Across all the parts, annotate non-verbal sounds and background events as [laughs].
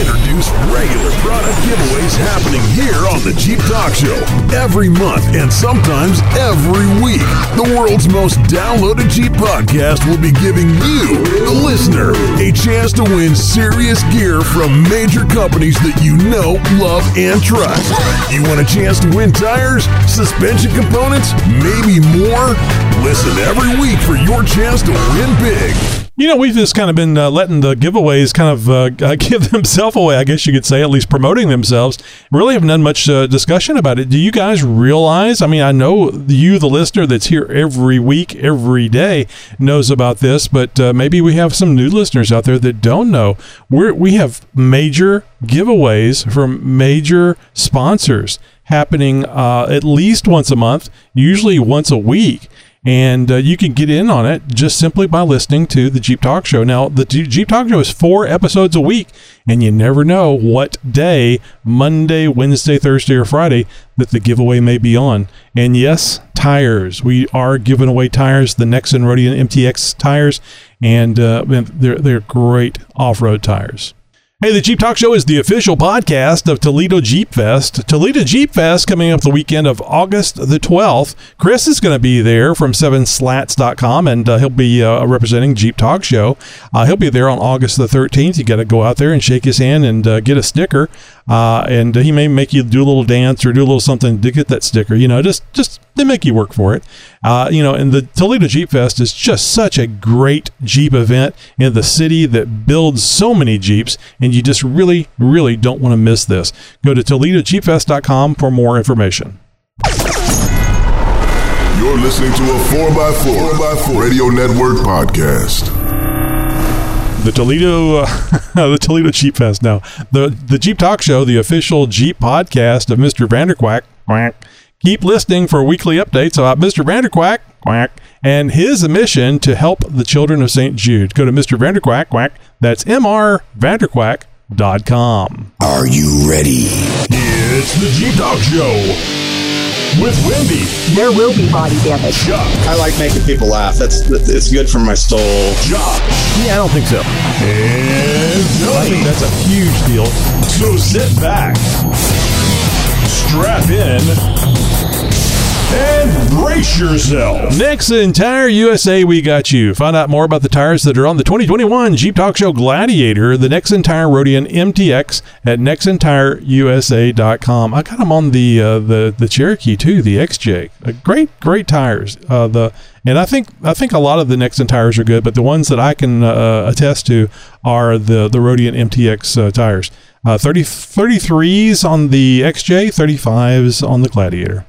introduce regular product giveaways happening here on the Jeep Talk Show every month and sometimes every week. The world's most downloaded Jeep podcast will be giving you, the listener, a chance to win serious gear from major companies that you know, love, and trust. You want a chance to win tires, suspension components, maybe more? Listen every week for your chance to win big. You know, we've just kind of been uh, letting the giveaways kind of uh, [laughs] give themselves away, I guess you could say, at least promoting themselves. Really haven't done much uh, discussion about it. Do you guys realize? I mean, I know you, the listener that's here every week, every day, knows about this, but uh, maybe we have some new listeners out there that don't know. We're, we have major giveaways from major sponsors happening uh, at least once a month, usually once a week and uh, you can get in on it just simply by listening to the Jeep Talk Show. Now, the Jeep Talk Show is four episodes a week, and you never know what day Monday, Wednesday, Thursday, or Friday that the giveaway may be on. And yes, tires. We are giving away tires, the Nexen Roadian MTX tires, and uh, they're, they're great off road tires. Hey, the Jeep Talk Show is the official podcast of Toledo Jeep Fest. Toledo Jeep Fest coming up the weekend of August the 12th. Chris is going to be there from 7slats.com and uh, he'll be uh, representing Jeep Talk Show. Uh, he'll be there on August the 13th. You got to go out there and shake his hand and uh, get a sticker. Uh, and he may make you do a little dance or do a little something to get that sticker. You know, just just they make you work for it. Uh, you know, and the Toledo Jeep Fest is just such a great Jeep event in the city that builds so many Jeeps, and you just really, really don't want to miss this. Go to ToledoJeepFest.com for more information. You're listening to a 4x4, 4x4 Radio Network podcast the Toledo, uh, [laughs] the Toledo Jeep Fest. Now, the the Jeep Talk Show, the official Jeep podcast of Mister Vanderquack. Quack. Keep listening for weekly updates about Mister Vanderquack. Quack. And his mission to help the children of St. Jude. Go to Mr. Vanderquack. Quack. That's mrvanderquack.com. Are you ready? It's the Jeep Talk Show with Wendy. There will be body damage. Chuck. I like making people laugh. That's it's good for my soul. Josh. Yeah, I don't think so. And I think that's a huge deal. So sit back, strap in and brace yourself. Nexen Tire USA, we got you. Find out more about the tires that are on the 2021 Jeep Talk Show Gladiator, the Nexen Tire Roadian MTX at nexentireusa.com. I got them on the uh, the the Cherokee too, the XJ. Uh, great, great tires. Uh, the and I think I think a lot of the Nexen tires are good, but the ones that I can uh, attest to are the the Roadian MTX uh, tires. Uh, 30, 33s on the XJ, 35s on the Gladiator.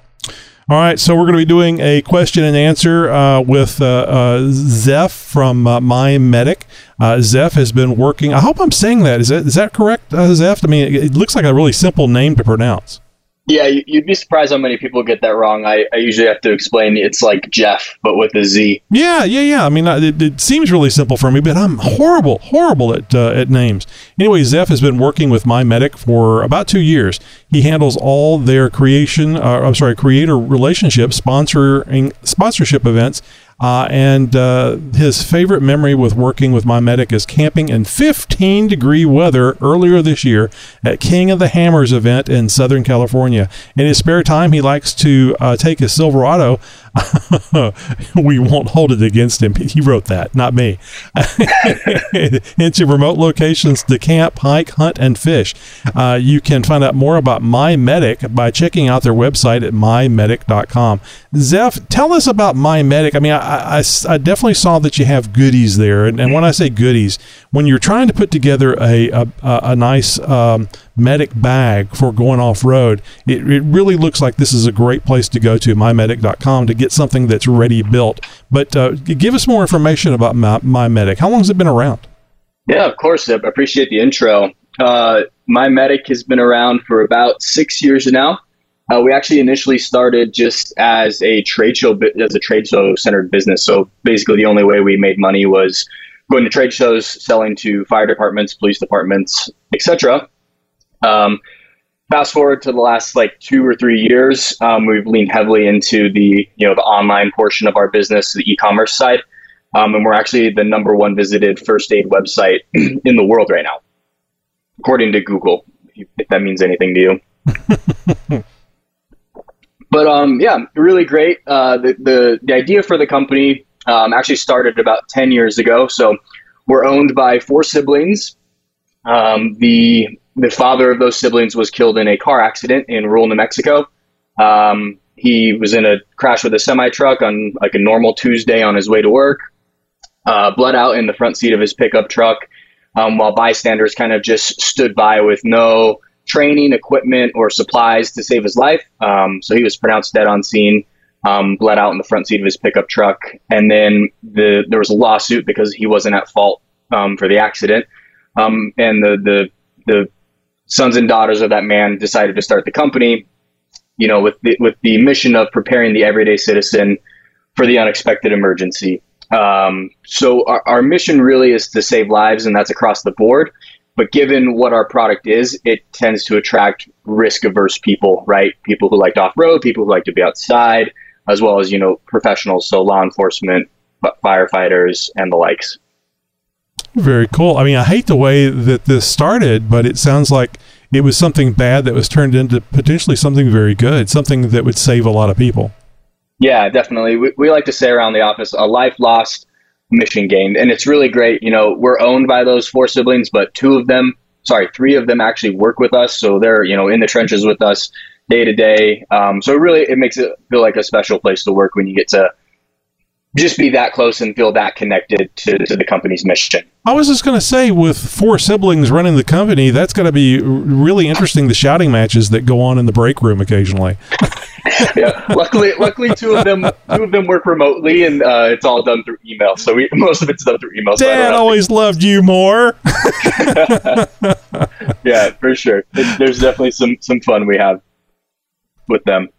All right, so we're going to be doing a question and answer uh, with uh, uh, Zeph from uh, My Medic. Uh, Zeph has been working. I hope I'm saying that. Is that is that correct, uh, Zeph? I mean, it, it looks like a really simple name to pronounce. Yeah, you'd be surprised how many people get that wrong. I, I usually have to explain it's like Jeff, but with a Z. Yeah, yeah, yeah. I mean, it, it seems really simple for me, but I'm horrible, horrible at uh, at names. Anyway, Zeph has been working with My Medic for about two years. He handles all their creation, uh, I'm sorry, creator relationship, sponsoring sponsorship events, uh, and uh, his favorite memory with working with My Medic is camping in 15 degree weather earlier this year at King of the Hammers event in Southern California. In his spare time, he likes to uh, take his Silverado. [laughs] we won't hold it against him. He wrote that, not me. [laughs] into remote locations to camp, hike, hunt, and fish. Uh, you can find out more about My Medic by checking out their website at mymedic.com. Zeph, tell us about My Medic. I mean, I, I, I, definitely saw that you have goodies there. And, and, when I say goodies, when you're trying to put together a, a, a nice um, medic bag for going off road, it, it really looks like this is a great place to go to, mymedic.com, to get something that's ready built. But uh, give us more information about My, My Medic. How long has it been around? Yeah, of course. I appreciate the intro. Uh, My Medic has been around for about six years now. Uh, we actually initially started just as a trade show, as a trade show centered business. So basically, the only way we made money was going to trade shows, selling to fire departments, police departments, etc. Um, fast forward to the last like two or three years, um, we've leaned heavily into the you know the online portion of our business, the e-commerce side, um, and we're actually the number one visited first aid website [clears throat] in the world right now. according to Google, if, that means anything to you. [laughs] but um, yeah, really great. Uh, the, the the idea for the company um, actually started about ten years ago. So we're owned by four siblings. Um, the the father of those siblings was killed in a car accident in rural New Mexico. Um, he was in a crash with a semi truck on like a normal Tuesday on his way to work. Uh, blood out in the front seat of his pickup truck, um, while bystanders kind of just stood by with no training, equipment, or supplies to save his life. Um, so he was pronounced dead on scene, um, bled out in the front seat of his pickup truck, and then the there was a lawsuit because he wasn't at fault um, for the accident. Um, and the the the sons and daughters of that man decided to start the company, you know, with the, with the mission of preparing the everyday citizen for the unexpected emergency. Um, so our, our mission really is to save lives, and that's across the board. But given what our product is, it tends to attract risk averse people, right? People who like off road, people who like to be outside, as well as you know professionals, so law enforcement, firefighters, and the likes. Very cool. I mean, I hate the way that this started, but it sounds like it was something bad that was turned into potentially something very good, something that would save a lot of people. Yeah, definitely. We, we like to say around the office, a life lost, mission gained. And it's really great. You know, we're owned by those four siblings, but two of them, sorry, three of them actually work with us. So they're, you know, in the trenches with us day to day. Um, so really, it makes it feel like a special place to work when you get to just be that close and feel that connected to, to the company's mission. I was just going to say, with four siblings running the company, that's going to be really interesting. The shouting matches that go on in the break room occasionally. [laughs] yeah, luckily, luckily, two of them, two of them work remotely, and uh, it's all done through email. So we, most of it's done through email. Dad always loved you more. [laughs] [laughs] yeah, for sure. There's definitely some some fun we have with them.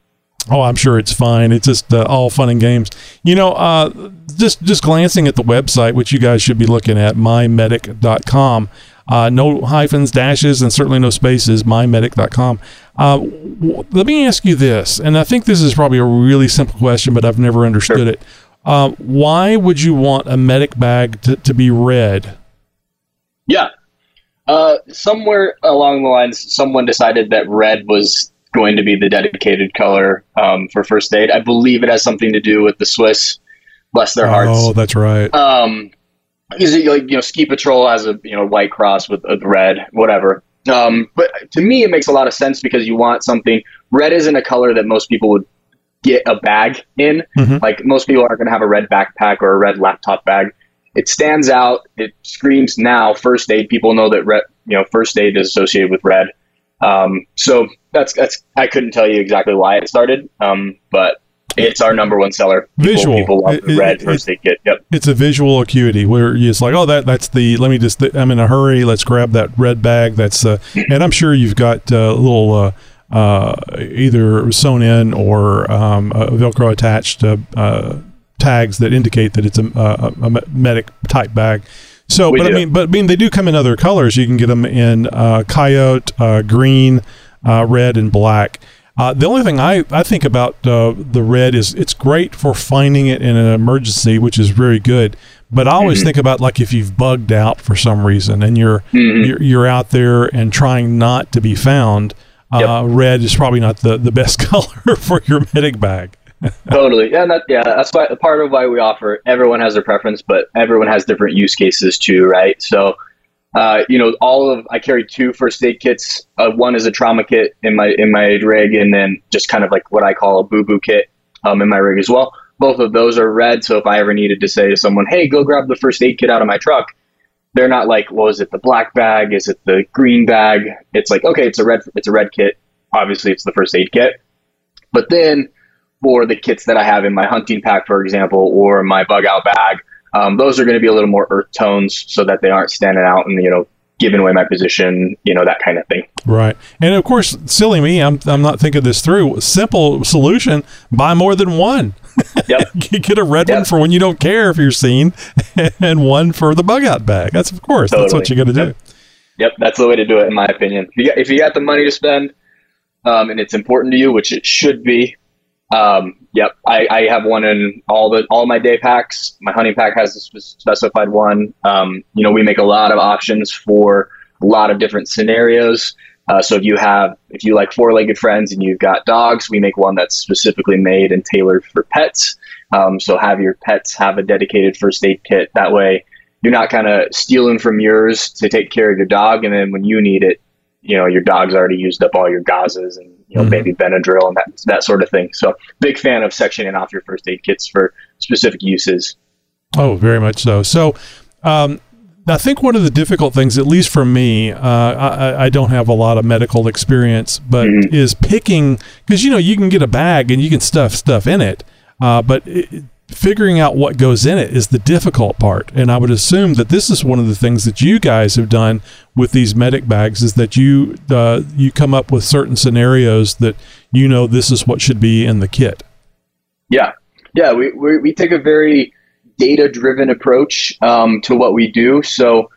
Oh, I'm sure it's fine. It's just uh, all fun and games. You know, uh, just just glancing at the website, which you guys should be looking at, mymedic.com. Uh, no hyphens, dashes, and certainly no spaces. Mymedic.com. Uh, w- let me ask you this, and I think this is probably a really simple question, but I've never understood sure. it. Uh, why would you want a medic bag to, to be red? Yeah. Uh, somewhere along the lines, someone decided that red was going to be the dedicated color um, for first aid. I believe it has something to do with the Swiss, bless their hearts. Oh, that's right. Um, is it like you know, ski patrol has a you know white cross with a red, whatever. Um, but to me, it makes a lot of sense because you want something. Red isn't a color that most people would get a bag in. Mm-hmm. Like most people aren't going to have a red backpack or a red laptop bag. It stands out. It screams now first aid. People know that red, you know, first aid is associated with red. Um, so that's that's I couldn't tell you exactly why it started, um, but it's our number one seller. People, visual. People love it, the red first aid kit. Yep. It's a visual acuity where it's like, oh, that that's the. Let me just. I'm in a hurry. Let's grab that red bag. That's uh, and I'm sure you've got a uh, little. Uh, uh, either sewn in or um, uh, Velcro attached uh, uh, tags that indicate that it's a, a, a medic type bag. So, we but do. I mean, but I mean, they do come in other colors. You can get them in uh, coyote, uh, green, uh, red, and black. Uh, the only thing I, I think about uh, the red is it's great for finding it in an emergency, which is very good. But I always mm-hmm. think about like if you've bugged out for some reason and you're mm-hmm. you're, you're, out there and trying not to be found. Uh, yep. Red is probably not the, the best [laughs] color for your medic bag totally. Yeah, that, yeah, that's why part of why we offer. Everyone has their preference, but everyone has different use cases too, right? So, uh, you know, all of I carry two first aid kits. Uh, one is a trauma kit in my in my rig, and then just kind of like what I call a boo boo kit um, in my rig as well. Both of those are red. So if I ever needed to say to someone, "Hey, go grab the first aid kit out of my truck," they're not like, "Well, is it the black bag? Is it the green bag?" It's like, okay, it's a red. It's a red kit. Obviously, it's the first aid kit. But then for the kits that I have in my hunting pack, for example, or my bug out bag. Um, those are going to be a little more earth tones so that they aren't standing out and, you know, giving away my position, you know, that kind of thing. Right. And of course, silly me, I'm, I'm not thinking this through. Simple solution buy more than one. Yep. [laughs] Get a red yep. one for when you don't care if you're seen, [laughs] and one for the bug out bag. That's, of course, totally. that's what you're going to do. Yep. That's the way to do it, in my opinion. If you got, if you got the money to spend, um, and it's important to you, which it should be, um, yep, I, I, have one in all the all my day packs. My hunting pack has a specified one. Um, you know, we make a lot of options for a lot of different scenarios. Uh, so if you have if you like four-legged friends and you've got dogs, we make one that's specifically made and tailored for pets. Um, so have your pets have a dedicated first aid kit. That way, you're not kind of stealing from yours to take care of your dog, and then when you need it, you know your dog's already used up all your gauzes and you know Mhm. maybe Benadryl and that that sort of thing. So big fan of sectioning off your first aid kits for specific uses. Oh, very much so. So, um, I think one of the difficult things, at least for me, uh, I, I don't have a lot of medical experience, but Mhm. is picking because you know you can get a bag and you can stuff stuff in it, uh, but it, figuring out what goes in it is the difficult part. And I would assume that this is one of the things that you guys have done with these medic bags is that you uh, you come up with certain scenarios that you know this is what should be in the kit. Yeah, yeah, we we, we take a very data driven approach um, to what we do. So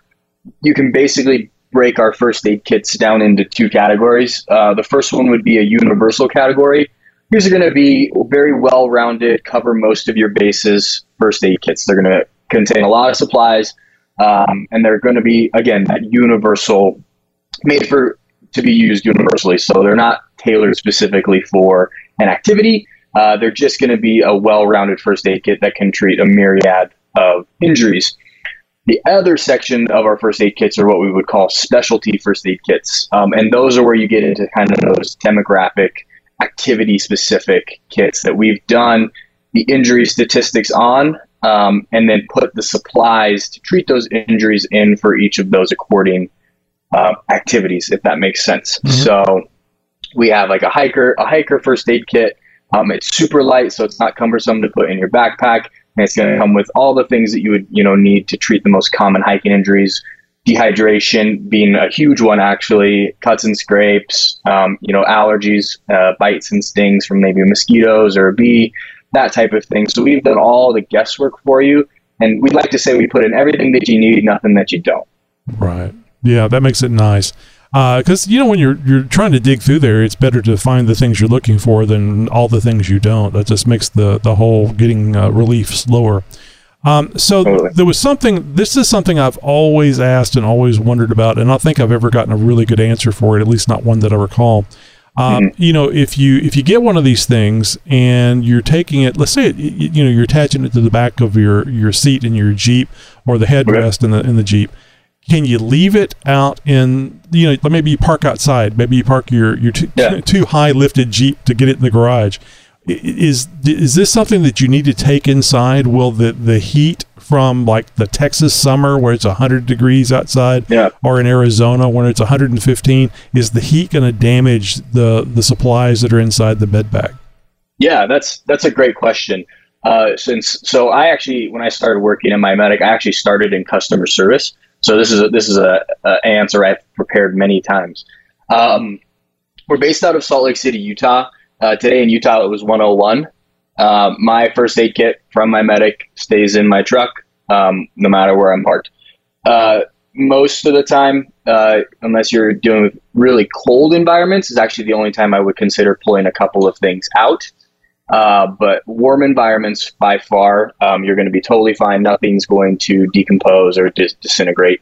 you can basically break our first aid kits down into two categories. Uh, the first one would be a universal category. These are going to be very well rounded, cover most of your bases first aid kits. They're going to contain a lot of supplies, um, and they're going to be again that universal, made for to be used universally. So they're not tailored specifically for an activity. Uh, they're just going to be a well-rounded first aid kit that can treat a myriad of injuries. The other section of our first aid kits are what we would call specialty first aid kits, um, and those are where you get into kind of those demographic, activity-specific kits that we've done the injury statistics on, um, and then put the supplies to treat those injuries in for each of those according uh, activities, if that makes sense. Mhm. So we have like a hiker, a hiker first aid kit. Um, it's super light, so it's not cumbersome to put in your backpack, and it's going to come with all the things that you would you know need to treat the most common hiking injuries. Dehydration being a huge one, actually. Cuts and scrapes, um, you know, allergies, uh, bites and stings from maybe mosquitoes or a bee, that type of thing. So we've done all the guesswork for you, and we'd like to say we put in everything that you need, nothing that you don't. Right. Yeah, that makes it nice. Because you know when you're you're trying to dig through there, it's better to find the things you're looking for than all the things you don't. That just makes the the whole getting uh, relief slower. Um, so Totally. there was something. This is something I've always asked and always wondered about, and I think I've ever gotten a really good answer for it. At least not one that I recall. Um, You know, if you if you get one of these things and you're taking it, let's say it, you, you know you're attaching it to the back of your your seat in your Jeep or the headrest in the in the Jeep can you leave it out in you know maybe you park outside maybe you park your your too, Yeah. too high lifted jeep to get it in the garage is is this something that you need to take inside will the the heat from like the texas summer where it's 100 degrees outside Yeah. or in arizona when it's 115 is the heat going to damage the the supplies that are inside the bed bag Yeah, that's that's a great question. Uh, since so, I actually when I started working in my medic, I actually started in customer service. So this is a, this is a, a answer I've prepared many times. Um, we're based out of Salt Lake City, Utah. Uh, today in Utah it was 101. Um, my first aid kit from my medic stays in my truck, um, no matter where I'm parked. Uh, most of the time, uh, unless you're with really cold environments, is actually the only time I would consider pulling a couple of things out. Uh, but warm environments, by far, um, you're going to be totally fine. Nothing's going to decompose or dis- disintegrate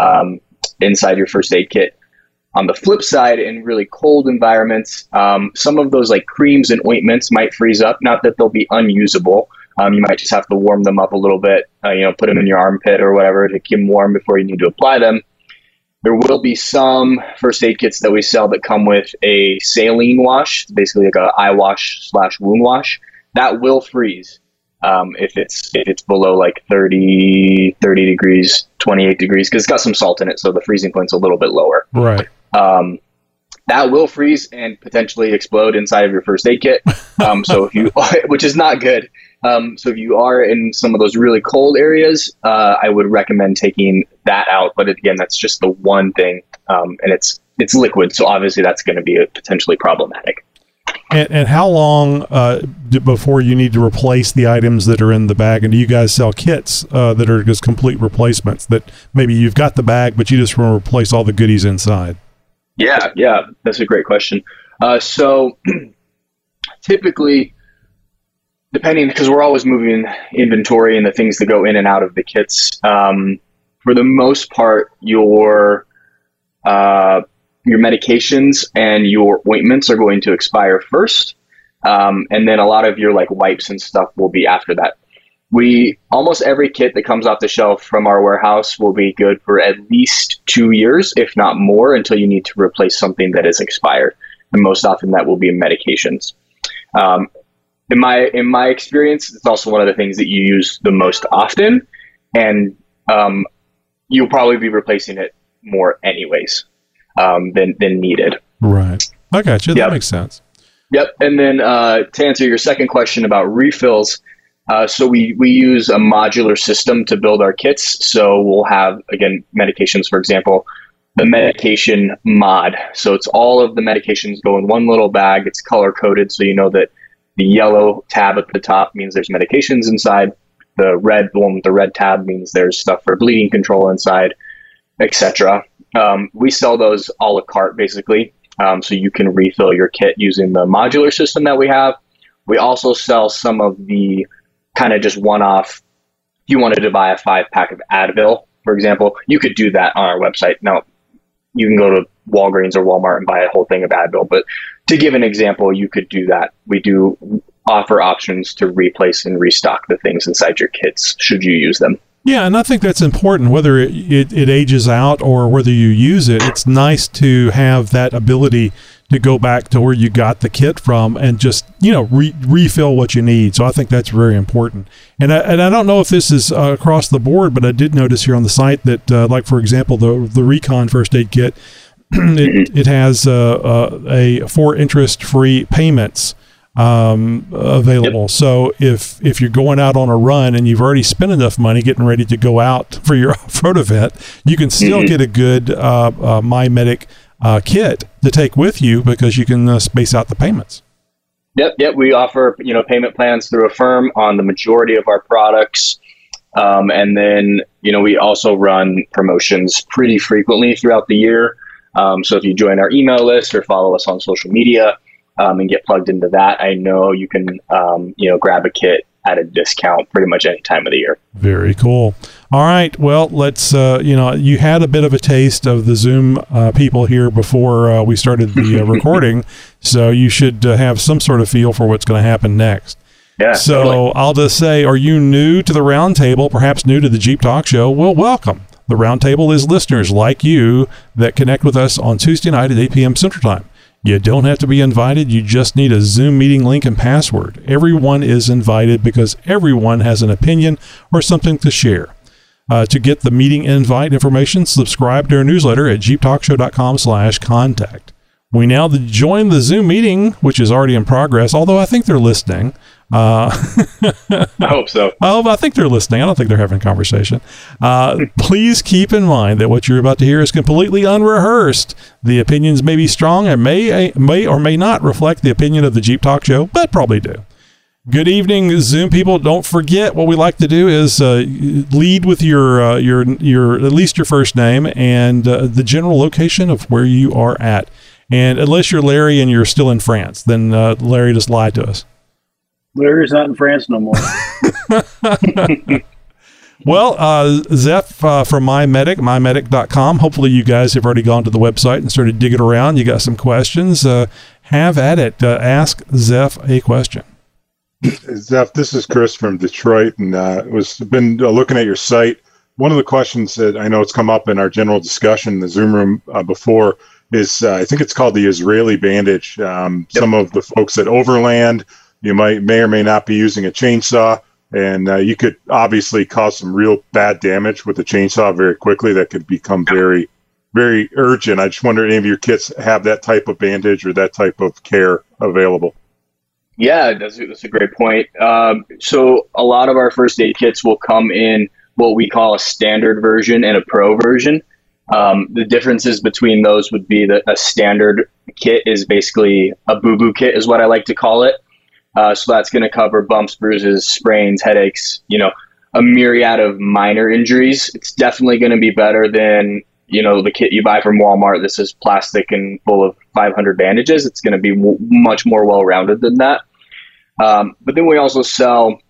um, inside your first aid kit. On the flip side, in really cold environments, um, some of those like creams and ointments might freeze up. Not that they'll be unusable. Um, you might just have to warm them up a little bit. Uh, you know, put them in your armpit or whatever to keep them warm before you need to apply them. There will be some first aid kits that we sell that come with a saline wash, basically like a eye wash slash wound wash. That will freeze um, if it's if it's below like 30, 30 degrees, 28 degrees, because it's got some salt in it, so the freezing point's a little bit lower. right Um, that will freeze and potentially explode inside of your first aid kit. Um, so if you, [laughs] [laughs] which is not good. Um, so if you are in some of those really cold areas, uh, I would recommend taking that out. But again, that's just the one thing, um, and it's it's liquid, so obviously that's going to be potentially problematic. And, and how long uh, before you need to replace the items that are in the bag? And do you guys sell kits uh, that are just complete replacements? That maybe you've got the bag, but you just want to replace all the goodies inside. Yeah, yeah, that's a great question. Uh, so [clears throat] typically, depending because we're always moving inventory and the things that go in and out of the kits. Um, for the most part, your uh, your medications and your ointments are going to expire first, um, and then a lot of your like wipes and stuff will be after that. We almost every kit that comes off the shelf from our warehouse will be good for at least two years, if not more, until you need to replace something that is expired. And most often that will be medications. Um, in my in my experience, it's also one of the things that you use the most often, and um, you'll probably be replacing it more anyways um, than than needed. Right. I got you. That yep. makes sense. Yep. And then uh, to answer your second question about refills, uh, so we we use a modular system to build our kits. So we'll have again medications, for example, the medication mod. So it's all of the medications go in one little bag. It's color coded, so you know that the yellow tab at the top means there's medications inside. The red, one with the red tab means there's stuff for bleeding control inside, etc. Um, we sell those a la carte basically, um, so you can refill your kit using the modular system that we have. We also sell some of the kind of just one-off. You wanted to buy a five-pack of Advil, for example, you could do that on our website. Now, you can go to Walgreens or Walmart and buy a whole thing of Advil, but to give an example, you could do that. We do offer options to replace and restock the things inside your kits should you use them. Yeah, and I think that's important. Whether it, it, it, ages out or whether you use it, it's nice to have that ability to go back to where you got the kit from and just you know re- refill what you need. So I think that's very important. And I, and I don't know if this is uh, across the board, but I did notice here on the site that, uh, like for example, the the Recon first aid kit, [clears throat] it, it has uh, uh, a four interest free payments um, available. Yep. So if if you're going out on a run and you've already spent enough money getting ready to go out [laughs] for your off-road event, you can still mm-hmm. get a good uh, uh, My Medic uh, kit to take with you because you can uh, space out the payments. Yep, yep. We offer you know payment plans through Affirm on the majority of our products. Um, and then, you know, we also run promotions pretty frequently throughout the year. Um, so if you join our email list or follow us on social media, um, and get plugged into that, I know you can, um, you know, grab a kit at a discount pretty much any time of the year. Very cool. All right. Well, let's, uh, you know, you had a bit of a taste of the Zoom uh, people here before uh, we started the uh, [laughs] recording. So you should uh, have some sort of feel for what's going to happen next. Yeah. So totally. I'll just say, are you new to the roundtable, perhaps new to the Jeep Talk Show? Well, welcome. The roundtable is listeners like you that connect with us on Tuesday night at 8 p.m. Central Time. You don't have to be invited, you just need a Zoom meeting link and password. Everyone is invited because everyone has an opinion or something to share. Uh, to get the meeting invite information, subscribe to our newsletter at jeeptalkshow.com slash contact. We now join the Zoom meeting, which is already in progress, although I think they're listening. Uh, [laughs] I hope so. Oh, I think they're listening. I don't think they're having a conversation. Uh, [laughs] please keep in mind that what you're about to hear is completely unrehearsed. The opinions may be strong and may may or may not reflect the opinion of the Jeep Talk Show, but probably do. Good evening, Zoom people. Don't forget what we like to do is uh, lead with your uh, your your at least your first name and uh, the general location of where you are at. And unless you're Larry and you're still in France, then uh, Larry just lied to us. Larry's not in France no more. [laughs] well, uh, Zeph uh, from MyMedic, mymedic.com. Hopefully, you guys have already gone to the website and started digging around. You got some questions. Uh, have at it. Uh, ask Zeph a question. Zeph, this is Chris from Detroit, and uh, was been uh, looking at your site. One of the questions that I know it's come up in our general discussion in the Zoom room uh, before is uh, I think it's called the Israeli bandage. Um, yep. Some of the folks at Overland you might may or may not be using a chainsaw, and uh, you could obviously cause some real bad damage with a chainsaw very quickly. That could become very, very urgent. I just wonder if any of your kits have that type of bandage or that type of care available. Yeah, that's, that's a great point. Um, so a lot of our first aid kits will come in what we call a standard version and a pro version. Um, the differences between those would be that a standard kit is basically a boo boo kit, is what I like to call it. Uh, so that's going to cover bumps, bruises, sprains, headaches, you know, a myriad of minor injuries. It's definitely going to be better than, you know, the kit you buy from Walmart. This is plastic and full of 500 bandages. It's going to be w- much more well rounded than that. Um, but then we also sell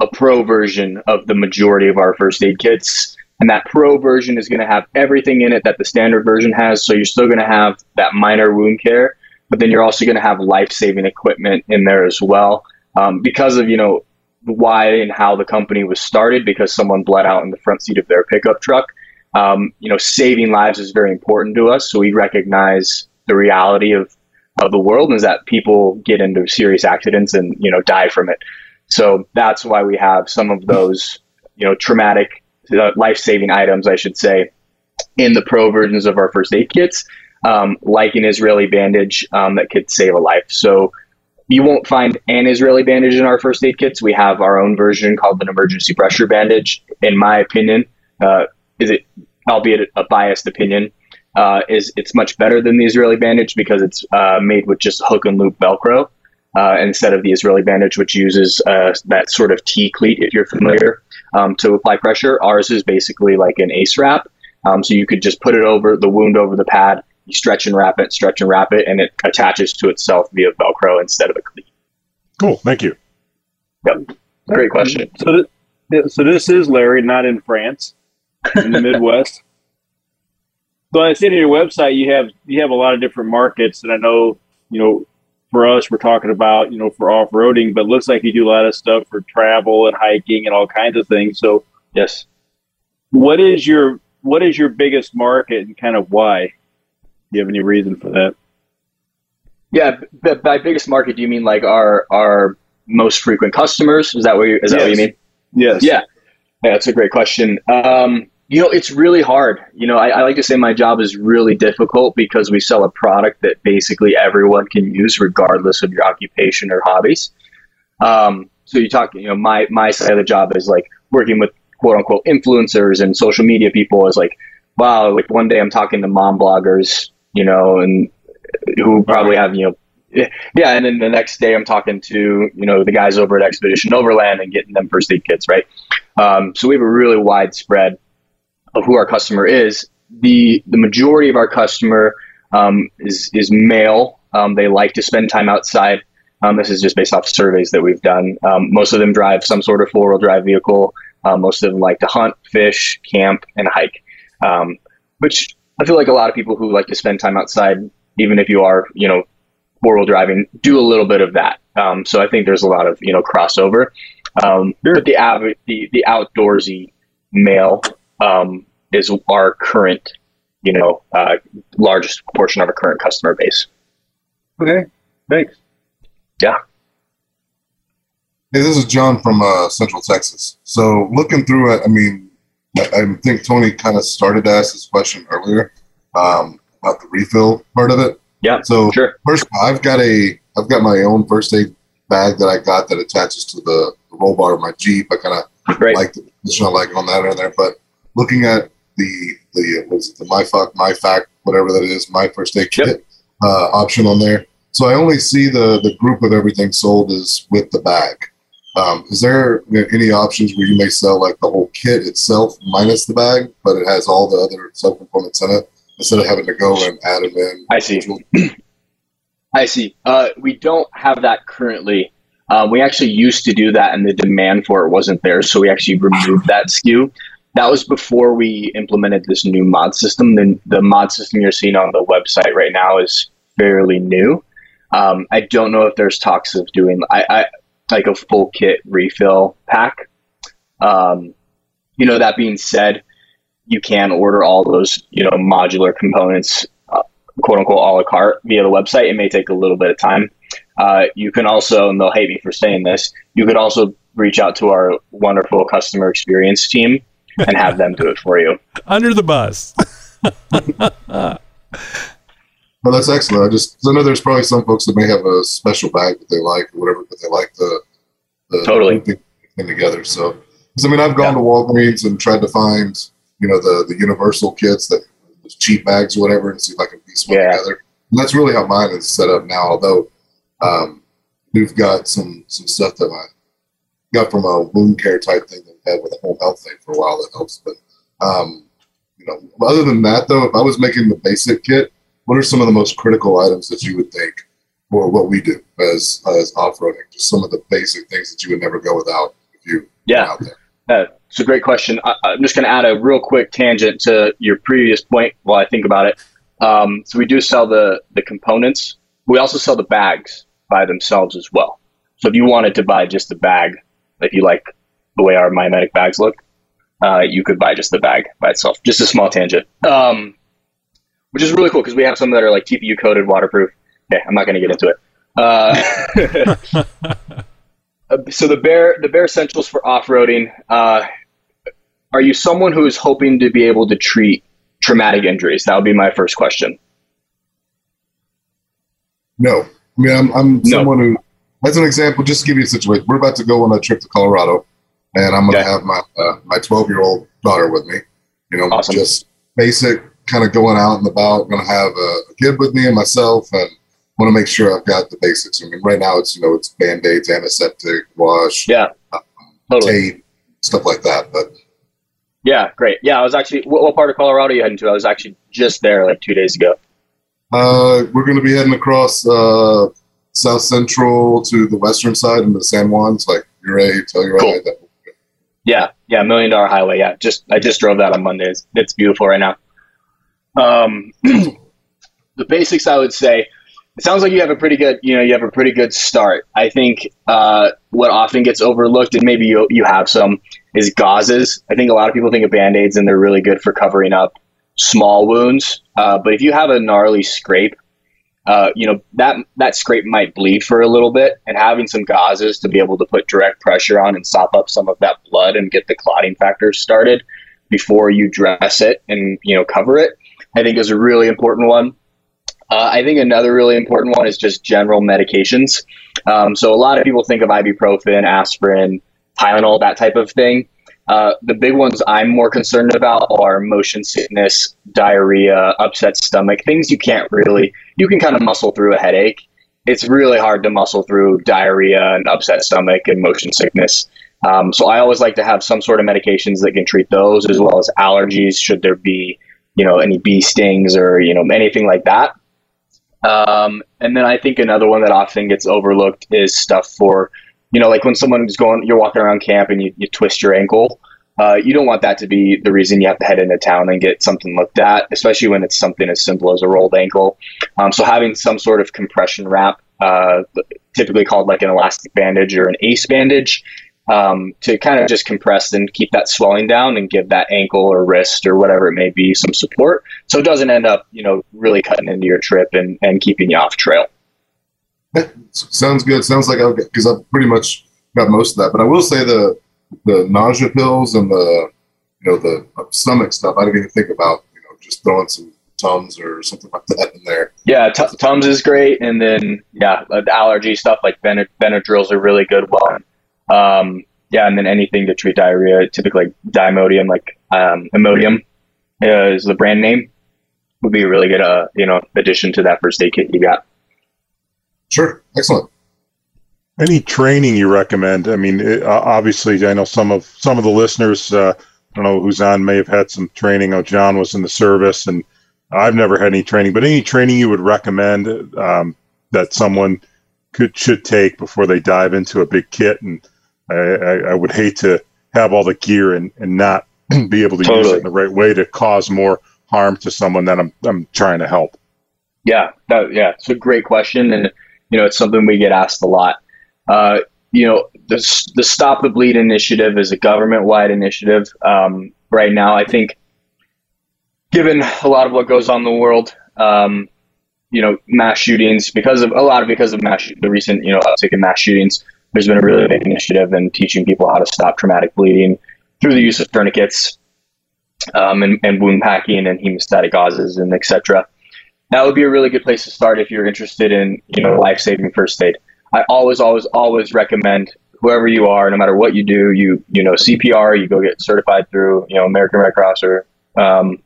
a pro version of the majority of our first aid kits. And that pro version is going to have everything in it that the standard version has. So you're still going to have that minor wound care, but then you're also going to have life saving equipment in there as well. Um, because of, you know, why and how the company was started, because someone bled out in the front seat of their pickup truck. Um, you know, saving lives is very important to us. So we recognize the reality of, of the world is that people get into serious accidents and, you know, die from it. So that's why we have some of those, you know, traumatic uh, life-saving items, I should say, in the pro versions of our first aid kits, um, like an Israeli bandage um, that could save a life. So you won't find an Israeli bandage in our first aid kits. We have our own version called an emergency pressure bandage. In my opinion, uh, is it, albeit a biased opinion, uh, is it's much better than the Israeli bandage because it's uh, made with just hook and loop Velcro uh, instead of the Israeli bandage, which uses uh, that sort of T cleat, if you're familiar, um, to apply pressure. Ours is basically like an ace wrap. Um, so you could just put it over the wound over the pad, you stretch and wrap it, stretch and wrap it, and it attaches to itself via Velcro instead of a cleat. Cool. Thank you. Yep. Great question. So, th- so this is Larry, not in France, in the Midwest. [laughs] But I see on your website you have you have a lot of different markets, and I know you know for us we're talking about you know for off roading, but it looks like you do a lot of stuff for travel and hiking and all kinds of things. So Yes. what is your what is your biggest market and kind of why? Do you have any reason for that? Yeah. b- by biggest market, do you mean like our our most frequent customers? Is that what you, is that what you mean? Yes. Yeah, yeah, that's a great question. Um, you know, it's really hard. You know, I, I like to say my job is really difficult because we sell a product that basically everyone can use, regardless of your occupation or hobbies. Um, so you talk, you know, my my side of the job is like working with quote unquote influencers and social media people. Is like, wow, like one day I'm talking to mom bloggers, you know, and who probably have you know yeah, and then the next day I'm talking to you know the guys over at Expedition Overland and getting them first aid kits, right? Um, so we have a really wide spread of who our customer is. the The majority of our customer um, is is male. Um, they like to spend time outside. Um, this is just based off surveys that we've done. Um, most of them drive some sort of four wheel drive vehicle. Uh, most of them like to hunt, fish, camp, and hike. Um, which I feel like a lot of people who like to spend time outside, even if you are, you know, four wheel driving, do a little bit of that. Um, so I think there's a lot of you know crossover. Um, But the, av- the the outdoorsy male um, is our current, you know, uh, largest portion of our current customer base. Okay. Thanks. Yeah. Hey, this is John from uh, Central Texas. So looking through it, I mean, I, I think Tony kind of started to ask this question earlier um, about the refill part of it. Yeah. So Sure. first, of all, I've got a, I've got my own first aid bag that I got that attaches to the, the roll bar of my Jeep. I kind of like the position I like on that in there. But looking at the the what's it, the my fuck my fact whatever that is my first aid Yep. kit uh, option on there. So I only see the the group of everything sold is with the bag. Um, is there any options where you may sell like the whole kit itself minus the bag, but it has all the other subcomponents in it instead of having to go and add them in? I see. [clears throat] I see. Uh, we don't have that currently. Um, we actually used to do that, and the demand for it wasn't there, so we actually removed that SKU. That was before we implemented this new mod system. The, the mod system you're seeing on the website right now is fairly new. Um, I don't know if there's talks of doing I, I like a full kit refill pack. Um, you know, that being said, you can order all those you know modular components quote unquote a la carte via the website. It may take a little bit of time. Uh, you can also, and they'll hate me for saying this, you could also reach out to our wonderful customer experience team and have them do it for you. [laughs] Under the bus. [laughs] Well, that's excellent. I just I know there's probably some folks that may have a special bag that they like or whatever, but they like the, the Totally. thing together. So, 'cause, I mean, I've gone to Walgreens and tried to find you know the the universal kits that those cheap bags or whatever, and see if I can piece one Yeah. together. And that's really how mine is set up now. Although um, we've got some some stuff that I got from a wound care type thing that we had with a home health thing for a while that helps. But um, you know, other than that, though, if I was making the basic kit, what are some of the most critical items that you would think for what we do as as off roading? Just some of the basic things that you would never go without if you Yeah. out there. that's a great question. I, I'm just going to add a real quick tangent to your previous point while I think about it. Um, so we do sell the the components. We also sell the bags by themselves as well. So if you wanted to buy just the bag, if you like the way our MyMedic bags look, uh, you could buy just the bag by itself. Just a small tangent, um, which is really cool because we have some that are like TPU coated, waterproof. Okay, I'm not going to get into it. Uh, [laughs] so the bare the bare essentials for off-roading uh, are you someone who is hoping to be able to treat traumatic injuries that would be my first question No, I mean I'm, I'm No. someone who, as an example, just to give you a situation. We're about to go on a trip to Colorado, and I'm going to Okay. have my uh, my 12 year old daughter with me. You know, Awesome. just basic kind of going out and about. I'm Going to have a, kid with me and myself, and want to make sure I've got the basics. I mean, right now it's you know it's band aids, antiseptic, wash, yeah totally tape, stuff like that. But yeah great yeah i was actually what, what part of colorado are you heading to i was actually just there like two days ago uh, we're going to be heading across uh, South Central to the western side into San Juan. It's like Ouray, Telluride. Cool. Yeah, yeah, million dollar highway. Yeah, just I just drove that on Monday. It's, it's beautiful right now. Um, [clears throat] the basics, I would say, it sounds like you have a pretty good, you know, you have a pretty good start. I think uh, what often gets overlooked, and maybe you you have some, is gauzes. I think a lot of people think of band aids, and they're really good for covering up small wounds. Uh, but if you have a gnarly scrape, uh, you know that that scrape might bleed for a little bit, and having some gauzes to be able to put direct pressure on and sop up some of that blood and get the clotting factors started before you dress it and you know cover it, I think is a really important one. Uh, I think another really important one is just general medications. Um, so a lot of people think of ibuprofen, aspirin, Tylenol, that type of thing. Uh, the big ones I'm more concerned about are motion sickness, diarrhea, upset stomach, things you can't really, you can kind of muscle through a headache. It's really hard to muscle through diarrhea and upset stomach and motion sickness. Um, so I always like to have some sort of medications that can treat those as well as allergies, should there be, you know, any bee stings or, you know, anything like that. Um, and then I think another one that often gets overlooked is stuff for, you know, like when someone's going, you're walking around camp and you, you twist your ankle. Uh, you don't want that to be the reason you have to head into town and get something looked at, especially when it's something as simple as a rolled ankle. Um, so having some sort of compression wrap, uh, typically called like an elastic bandage or an ACE bandage, um, to kind of just compress and keep that swelling down and give that ankle or wrist or whatever it may be some support, so it doesn't end up, you know, really cutting into your trip and, and keeping you off trail. Sounds good. Sounds like I've because I've pretty much got most of that. But I will say the the nausea pills and the you know the stomach stuff. I didn't even think about you know just throwing some tums or something like that in there. Yeah, t- Tums is great, and then yeah, uh, the allergy stuff like Benad- Benadryls are really good one. Um, yeah, and then anything to treat diarrhea, typically like Dimodium, like um, Imodium uh, is the brand name, would be a really good uh, you know addition to that first aid kit you got. Sure, excellent. Any training you recommend? I mean, it, uh, obviously, I know some of some of the listeners. Uh, I don't know who's on may have had some training. Oh, John was in the service, and I've never had any training. But any training you would recommend um, that someone could should take before they dive into a big kit? And I, I, I would hate to have all the gear and, and not [clears throat] be able to use it in the right way to cause more harm to someone that I'm I'm trying to help. Yeah, that, yeah, it's a great question, and you know it's something we get asked a lot. Uh, you know, the the Stop the Bleed initiative is a government-wide initiative. Um, right now, I think, given a lot of what goes on in the world, um, you know, mass shootings because of a lot of because of mass the recent you know uptick in mass shootings. There's been a really big initiative in teaching people how to stop traumatic bleeding through the use of tourniquets um, and, and wound packing and hemostatic gauzes and etc that would be a really good place to start if you're interested in you know life-saving first aid. I always always always recommend whoever you are no matter what you do you you know cpr you go get certified through you know american red cross or um,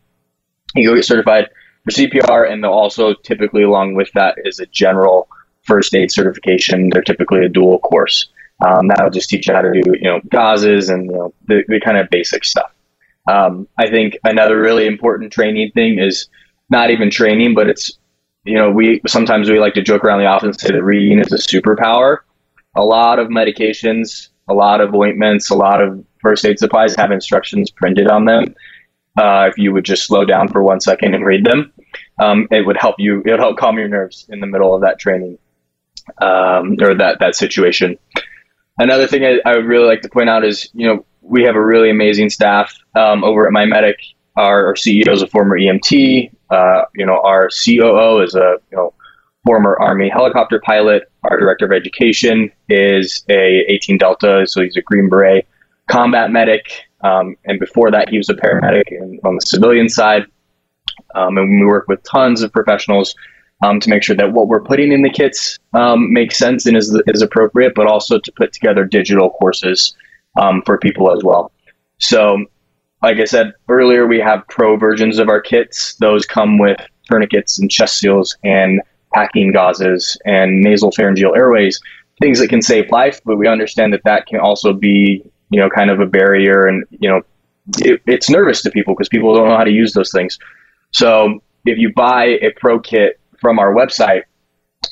you go get certified for cpr and they'll also typically along with that is a general first aid certification they're typically a dual course um, that'll just teach you how to do you know gauzes and you know the, the kind of basic stuff um, i think another really important training thing is not even training, but it's you know we sometimes we like to joke around the office and say that reading is a superpower. A lot of medications, a lot of ointments, a lot of first aid supplies have instructions printed on them. Uh, if you would just slow down for one second and read them, um, it would help you. It would help calm your nerves in the middle of that training um, or that that situation. Another thing I, I, would really like to point out is, you know, we have a really amazing staff um, over at My Medic. Our, our, CEO is a former EMT. Uh, you know, our COO is a you know former Army helicopter pilot. Our director of education is a 18 Delta, so he's a Green Beret combat medic. Um, and before that, he was a paramedic in, on the civilian side. Um, and we work with tons of professionals um, to make sure that what we're putting in the kits um, makes sense and is, is appropriate, but also to put together digital courses um, for people as well. So, like I said earlier, we have pro versions of our kits. Those come with tourniquets and chest seals and packing gauzes and nasal pharyngeal airways, things that can save life. But we understand that that can also be, you know, kind of a barrier, and you know, it, it's nervous to people because people don't know how to use those things. So if you buy a pro kit from our website,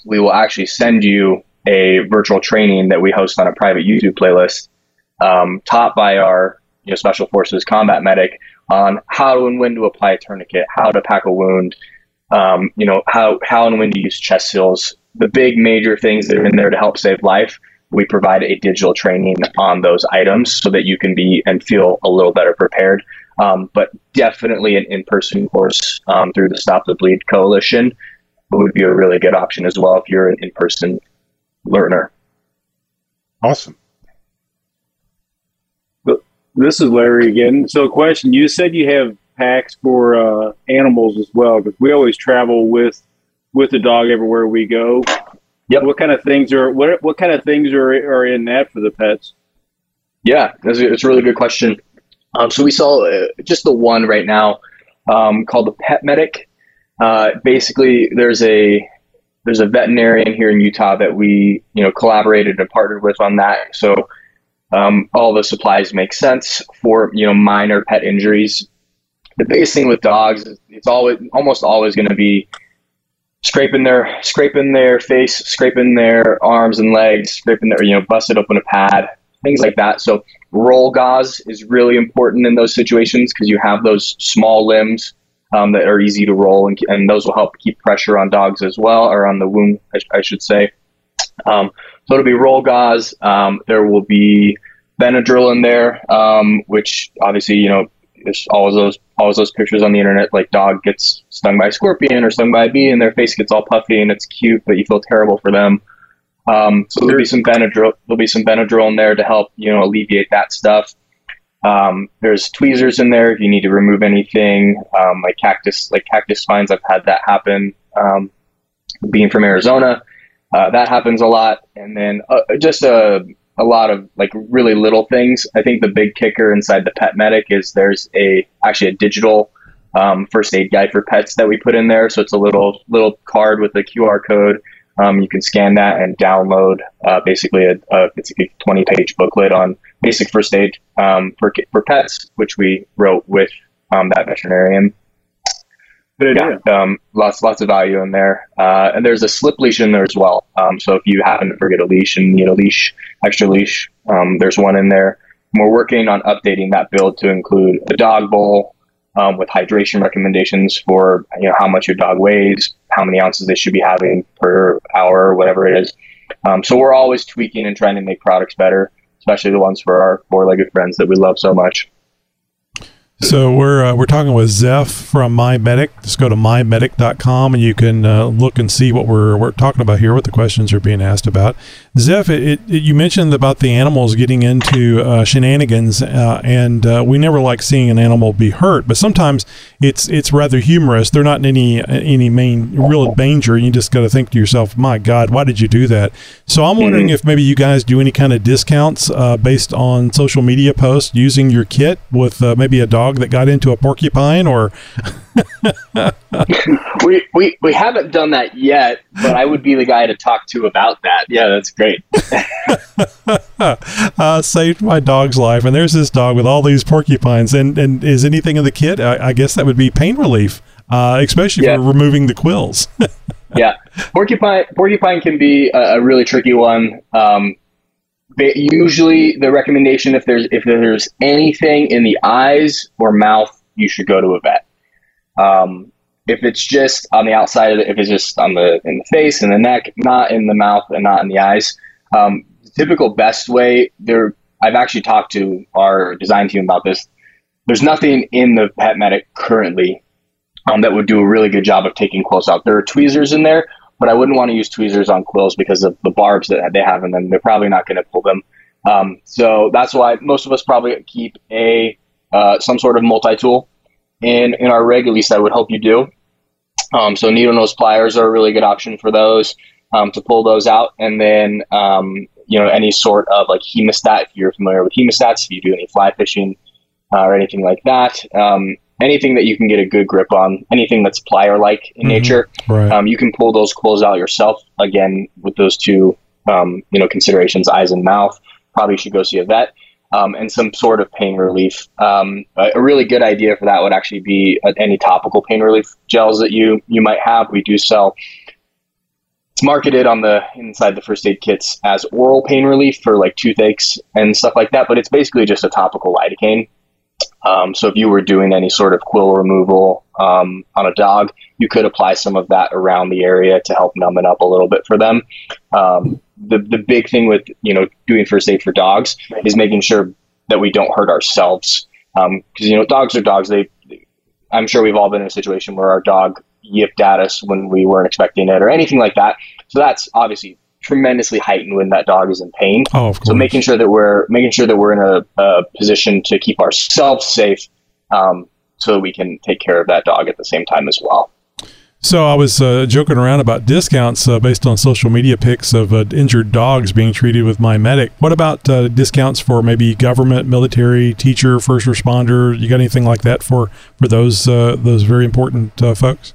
we will actually send you a virtual training that we host on a private YouTube playlist, um, taught by our you know, special forces combat medic on how and when to apply a tourniquet, how to pack a wound, um, you know, how, how and when to use chest seals, the big major things that are in there to help save life. We provide a digital training on those items so that you can be and feel a little better prepared. Um, but definitely an in-person course um, through the Stop the Bleed Coalition would be a really good option as well if you're an in-person learner. Awesome. This is Larry again. So, question: You said you have packs for uh, animals as well, because we always travel with with the dog everywhere we go. Yep. What kind of things are what what kind of things are are in that for the pets? Yeah, that's a, it's a really good question. Um, so we saw uh, just the one right now um, called the Pet Medic. Uh, basically, there's a there's a veterinarian here in Utah that we you know collaborated and partnered with on that. So um, all the supplies make sense for you know minor pet injuries. The biggest thing with dogs, it's always almost always going to be scraping their scraping their face, scraping their arms and legs, scraping their you know busted open a pad, things like that. So roll gauze is really important in those situations because you have those small limbs um, that are easy to roll, and, and those will help keep pressure on dogs as well, or on the wound, I, I should say. Um, so it'll be roll gauze. Um, there will be Benadryl in there, um, which obviously you know there's always those always those pictures on the internet like dog gets stung by a scorpion or stung by a bee and their face gets all puffy and it's cute, but you feel terrible for them. Um, so there'll be some Benadryl. There'll be some Benadryl in there to help you know alleviate that stuff. Um, there's tweezers in there if you need to remove anything, um, like cactus, like cactus spines. I've had that happen. Um, being from Arizona, uh, that happens a lot. And then uh, just a, a lot of like really little things. I think the big kicker inside the Pet Medic is there's a actually a digital um, first aid guide for pets that we put in there. So it's a little little card with a QR code um, you can scan that and download uh, basically a, a, it's a 20 page booklet on basic first aid um, for, for pets, which we wrote with um, that veterinarian. Yeah, um, lots lots of value in there, uh, and there's a slip leash in there as well. Um, so if you happen to forget a leash and need a leash, extra leash, um, there's one in there. And we're working on updating that build to include a dog bowl, um, with hydration recommendations for you know how much your dog weighs, how many ounces they should be having per hour, or whatever it is. Um, so we're always tweaking and trying to make products better, especially the ones for our four-legged friends that we love so much. So we're uh, we're talking with Zeph from MyMedic. Just go to mymedic.com and you can uh, look and see what we're we're talking about here, what the questions are being asked about. Zeph, it, it, you mentioned about the animals getting into uh, shenanigans, uh, and uh, we never like seeing an animal be hurt, but sometimes it's it's rather humorous. They're not in any any main real danger, you just got to think to yourself, "My God, why did you do that?" So I'm wondering mm-hmm. if maybe you guys do any kind of discounts uh, based on social media posts using your kit with maybe a dog dog that got into a porcupine or? [laughs] We, we we haven't done that yet but i would be the guy to talk to about that. Yeah that's great. [laughs] Uh, saved my dog's life. And there's this dog with all these porcupines. And and is anything in the kit? I, I guess that would be pain relief uh, especially yeah. for removing the quills. [laughs] Yeah. Porcupine porcupine can be a, a really tricky one. Um, But usually, the recommendation if there's if there's anything in the eyes or mouth, you should go to a vet. Um, if it's just on the outside of it, if it's just on the in the face and the neck, not in the mouth and not in the eyes, um, the typical best way there. I've actually talked to our design team about this. There's nothing in the Pet Medic currently um, that would do a really good job of taking quills out. There are tweezers in there, but I wouldn't want to use tweezers on quills because of the barbs that they have in them. They're probably not going to pull them. Um, so that's why most of us probably keep a uh, some sort of multi tool in in our rig. At least I would hope you do. Um, so needle nose pliers are a really good option for those um, to pull those out, and then um, you know any sort of like hemostat. If you're familiar with hemostats, if you do any fly fishing uh, or anything like that, um, anything that you can get a good grip on, anything that's plier like in mm-hmm. nature, right. um, you can pull those quills out yourself. Again, with those two, um, you know, considerations, eyes and mouth. Probably should go see a vet. Um, and some sort of pain relief. Um, a, really good idea for that would actually be uh, any topical pain relief gels that you you might have. We do sell. It's marketed on the inside the first aid kits as oral pain relief for like toothaches and stuff like that, but it's basically just a topical lidocaine um, so if you were doing any sort of quill removal um, on a dog, you could apply some of that around the area to help numb it up a little bit for them. Um, the the big thing with you know doing first aid for dogs is making sure that we don't hurt ourselves because um, you know dogs are dogs. They, I'm sure we've all been in a situation where our dog yipped at us when we weren't expecting it or anything like that. So that's obviously tremendously heightened when that dog is in pain. Oh, of course. So making sure that we're making sure that we're in a, a position to keep ourselves safe, um, so that we can take care of that dog at the same time as well. So I was uh, joking around about discounts uh, based on social media pics of uh, injured dogs being treated with My Medic. What about uh, discounts for maybe government, military, teacher, first responder? You got anything like that for for those uh, those very important uh, folks?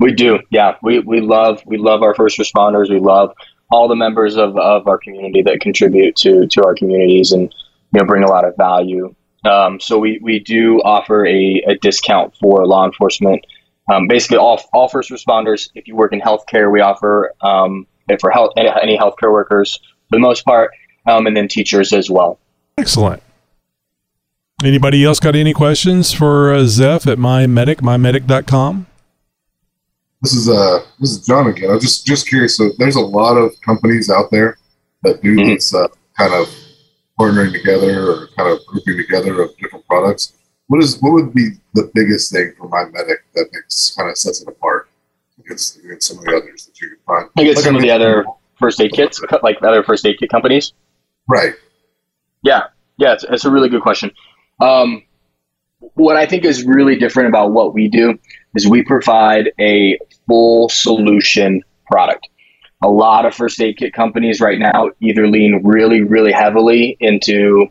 We do, yeah. We we love we love our first responders. We love all the members of, of our community that contribute to to our communities and you know bring a lot of value. Um, so we, we do offer a, a discount for law enforcement. Um, basically, all all first responders. If you work in healthcare, we offer um, for health any, any healthcare workers for the most part, um, and then teachers as well. Excellent. Anybody else got any questions for uh, Zeph at mymedic, mymedic.com? This is uh this is John again. I'm just just curious. So there's a lot of companies out there that do mm-hmm. this uh, kind of partnering together or kind of grouping together of different products. What is what would be the biggest thing for my medic that makes kind of sets it apart against, against some of the others that you can find? I guess like some of the other first aid kits, like other first aid kit companies. Right. Yeah, yeah, it's, it's a really good question. Um, what I think is really different about what we do is we provide a full solution product. A lot of first aid kit companies right now either lean really, really heavily into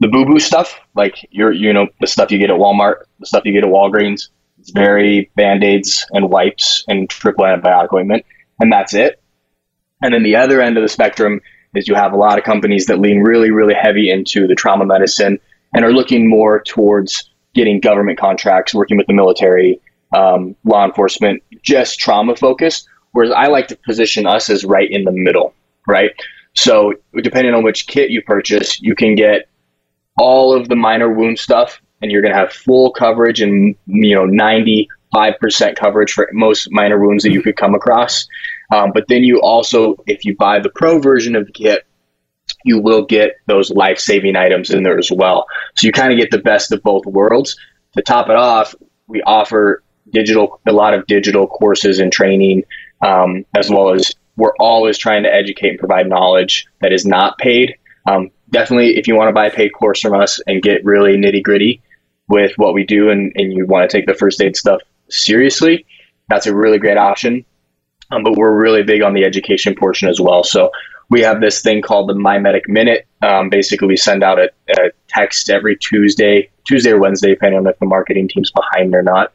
the boo boo stuff, like your, you know, the stuff you get at Walmart, the stuff you get at Walgreens. It's very band aids and wipes and triple antibiotic ointment, and that's it. And then the other end of the spectrum is you have a lot of companies that lean really, really heavy into the trauma medicine and are looking more towards getting government contracts, working with the military, um, law enforcement, just trauma focused. Whereas I like to position us as right in the middle, right? So depending on which kit you purchase, you can get all of the minor wound stuff, and you're going to have full coverage and you know 95% coverage for most minor wounds that you could come across. Um, but then you also, if you buy the pro version of the kit, you will get those life saving items in there as well. So you kind of get the best of both worlds. To top it off, we offer digital, a lot of digital courses and training, um, as well as we're always trying to educate and provide knowledge that is not paid. Um, definitely, if you want to buy a paid course from us and get really nitty gritty with what we do and, and you want to take the first aid stuff seriously, that's a really great option. Um, but we're really big on the education portion as well. So we have this thing called the My Medic Minute. Um, basically, we send out a, a, text every Tuesday, Tuesday or Wednesday, depending on if the marketing team's behind or not.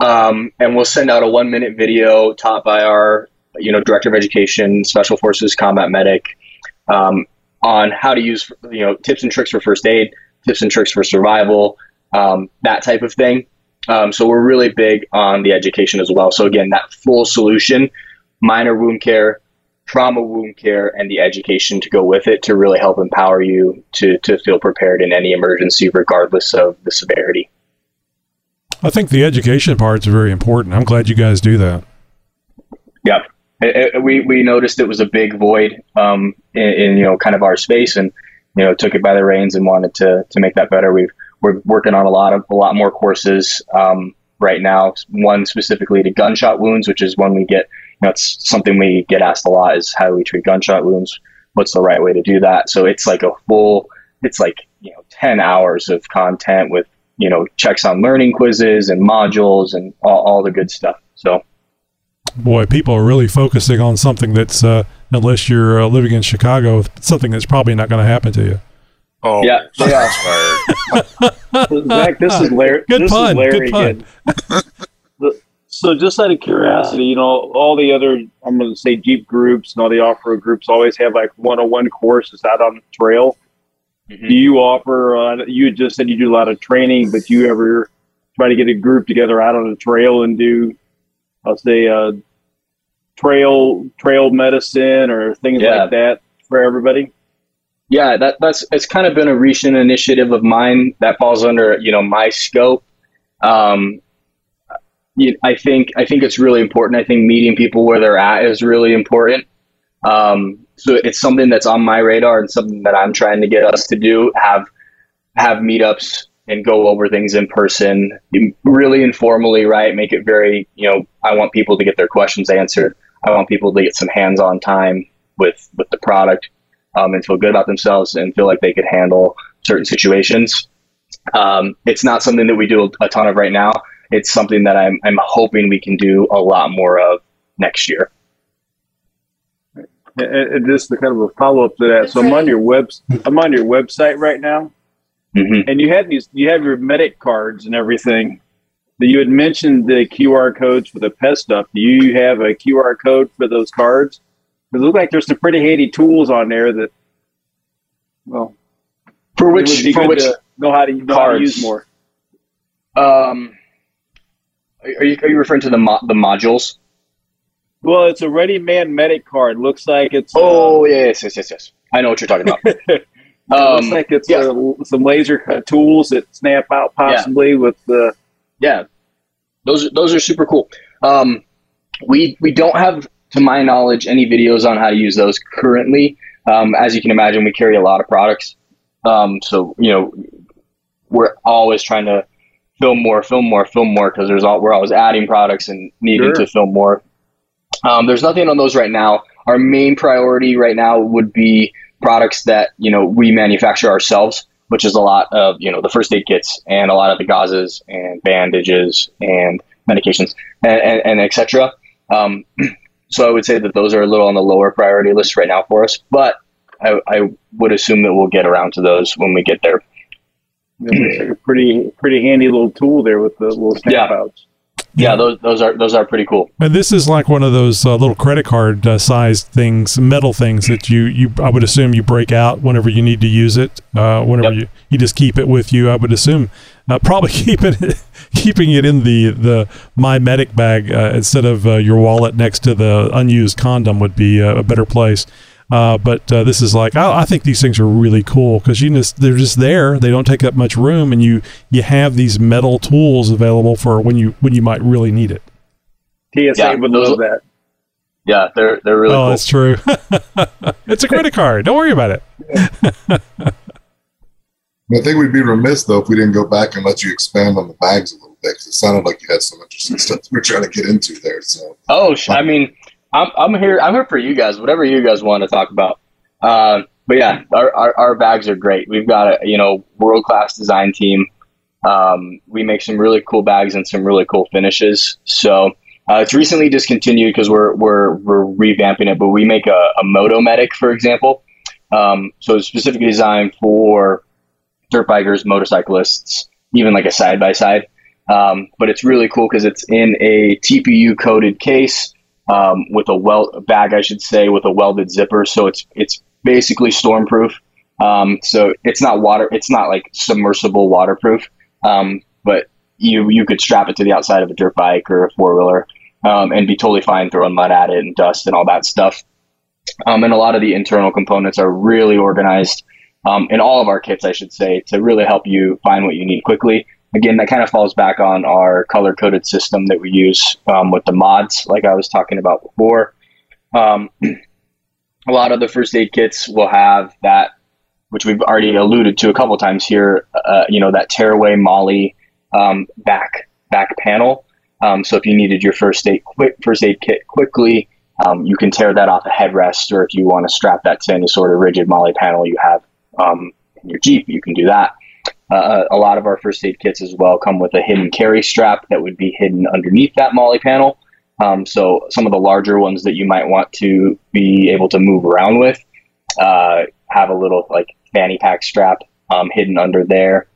Um, and we'll send out a one minute video taught by our, you know, director of education, special forces combat medic, um, on how to use, you know, tips and tricks for first aid, tips and tricks for survival, um, that type of thing. Um, so we're really big on the education as well. So again, that full solution, minor wound care, trauma wound care and the education to go with it to really help empower you to to feel prepared in any emergency regardless of the severity I think the education part is very important. I'm glad you guys do that. Yep. It, it, we, we noticed it was a big void um, in, in, you know, kind of our space and, you know, took it by the reins and wanted to, to make that better. We've, we're working on a lot of, a lot more courses um, right now. One specifically to gunshot wounds, which is one we get, you know, it's something we get asked a lot is how do we treat gunshot wounds? What's the right way to do that? So it's like a full, it's like, you know, 10 hours of content with you know checks on learning quizzes and modules and all, all the good stuff so boy people are really focusing on something that's uh, unless you're uh, living in chicago something that's probably not going to happen to you oh yeah yeah [laughs] Zach, this is Larry. good this pun, is Larry good pun. again. So, just out of curiosity, you know, all the other, I'm going to say Jeep groups and all the off road groups always have like one on one courses out on the trail. Mhm. Do you offer, uh, you had just said you do a lot of training, but do you ever try to get a group together out on the trail and do, I'll say, uh, trail trail medicine or things Yeah. like that for everybody? yeah that that's it's kind of been a recent initiative of mine that falls under you know my scope um i think i think it's really important i think meeting people where they're at is really important um so it's something that's on my radar and something that i'm trying to get us to do have have meetups and go over things in person really informally right make it very you know i want people to get their questions answered i want people to get some hands-on time with with the product um, and feel good about themselves and feel like they could handle certain situations. Um, it's not something that we do a ton of right now. It's something that I'm, I'm hoping we can do a lot more of next year. And, and just the kind of a follow up to that. So I'm on your web, I'm on your website right now, hmm and you have these, you have your medic cards and everything. But you had mentioned the QR codes for the pet stuff. Do you have a QR code for those cards? Because it looks like there's some pretty handy tools on there that, well, For which, for which, know how to know how to use more. um, are you, are you referring to the mo- the modules? Well, it's a ready man medic card. Looks like it's. uh, Oh yes, yes, yes, yes. I know what you're talking about. [laughs] Um, looks like it's yeah. uh, some laser cut tools that snap out possibly with the. yeah, those those are super cool. Um, we we don't have, to my knowledge, any videos on how to use those currently. Um, as you can imagine, we carry a lot of products, um, so you know we're always trying to film more, film more, film more because there's all we're always adding products and needing Sure. to film more. Um, there's nothing on those right now. Our main priority right now would be products that you know we manufacture ourselves, which is a lot of you know the first aid kits and a lot of the gauzes and bandages and medications and, and, and etc. Um, [clears throat] so I would say that those are a little on the lower priority list right now for us, but I, I would assume that we'll get around to those when we get there. Like a pretty pretty handy little tool there with the little snap Yeah. outs. Yeah, those those are those are pretty cool. And this is like one of those uh, little credit card uh, sized things, metal things that you, you I would assume you break out whenever you need to use it. Uh, whenever Yep. you, you just keep it with you. I would assume uh, probably [laughs] keeping it keeping it in the the my medic bag uh, instead of uh, your wallet next to the unused condom would be uh, a better place. Uh, but uh, this is like I, I think these things are really cool because you just they're just there. They don't take up much room, and you you have these metal tools available for when you when you might really need it. TSA Yeah, would those- love that. Yeah, they're they're really oh, cool. that's true. [laughs] it's a credit card. Don't worry about it. [laughs] I think we'd be remiss though if we didn't go back and let you expand on the bags a little bit because it sounded like you had some interesting stuff we're trying to get into there. So Oh, sh- I mean, I'm, I'm here. I'm here for you guys. Whatever you guys want to talk about. Um, but yeah, our, our, our bags are great. We've got a you know world class design team. Um, we make some really cool bags and some really cool finishes. So uh, it's recently discontinued because we're, we're we're revamping it. But we make a, a Moto Medic, for example. Um, so it's specifically designed for dirt bikers, motorcyclists, even like a side by side. But it's really cool because it's in a TPU coated case um, with a weld bag, I should say, with a welded zipper. So it's it's basically stormproof. Um, so it's not water. It's not like submersible waterproof. Um, but you you could strap it to the outside of a dirt bike or a four wheeler um, and be totally fine throwing mud at it and dust and all that stuff. Um, and a lot of the internal components are really organized um, in all of our kits, I should say, to really help you find what you need quickly. Again, that kind of falls back on our color coded system that we use um, with the mods, like I was talking about before. Um, [clears throat] a lot of the first aid kits will have that, which we've already alluded to a couple times here. Uh, you know that tearaway MOLLE um, back back panel. Um, so if you needed your first aid quick first aid kit quickly, um, you can tear that off a headrest, or if you want to strap that to any sort of rigid MOLLE panel you have um, in your Jeep, you can do that. Uh, a lot of our first aid kits as well come with a hidden carry strap that would be hidden underneath that MOLLE panel. Um, so some of the larger ones that you might want to be able to move around with uh, have a little like fanny pack strap um, hidden under there.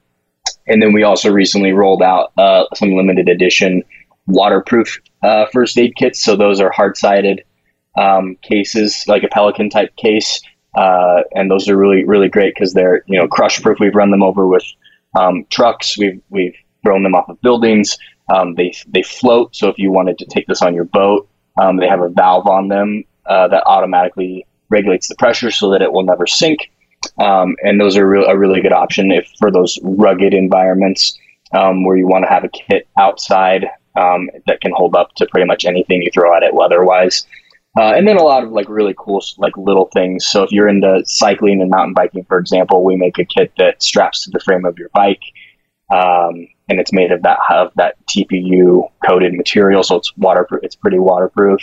And then we also recently rolled out uh, some limited edition waterproof uh, first aid kits. So those are hard sided um, cases, like a Pelican type case. Uh, and those are really, really great because they're, you know, crush proof. We've run them over with um, trucks. We've, we've thrown them off of buildings. Um, they, they float. So if you wanted to take this on your boat, um, they have a valve on them uh, that automatically regulates the pressure so that it will never sink. Um, and those are re- a really good option if for those rugged environments um, where you want to have a kit outside um, that can hold up to pretty much anything you throw at it weather-wise. Uh, and then a lot of like really cool like little things. So if you're into cycling and mountain biking, for example, we make a kit that straps to the frame of your bike, um, and it's made of that of that TPU coated material, so it's waterproof. It's pretty waterproof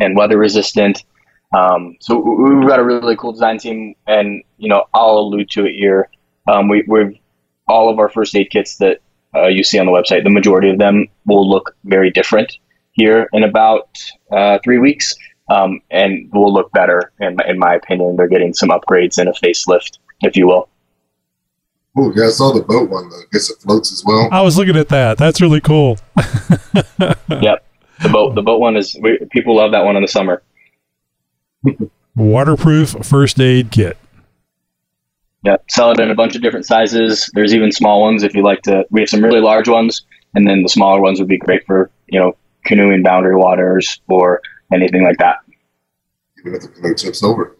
and weather resistant. Um, so we've got a really cool design team, and you know I'll allude to it here. Um, we, we've all of our first aid kits that uh, you see on the website. The majority of them will look very different here in about uh, three weeks, um, and will look better in my, in my opinion. They're getting some upgrades and a facelift, if you will. Oh, yeah, I saw the boat one. Though. I guess it floats as well. I was looking at that. That's really cool. [laughs] yep, the boat the boat one is we, people love that one in the summer. [laughs] Waterproof first aid kit. Yep, sell it in a bunch of different sizes. There's even small ones if you like to. We have some really large ones, and then the smaller ones would be great for you know canoeing boundary waters or anything like that. Even if the canoe tips over.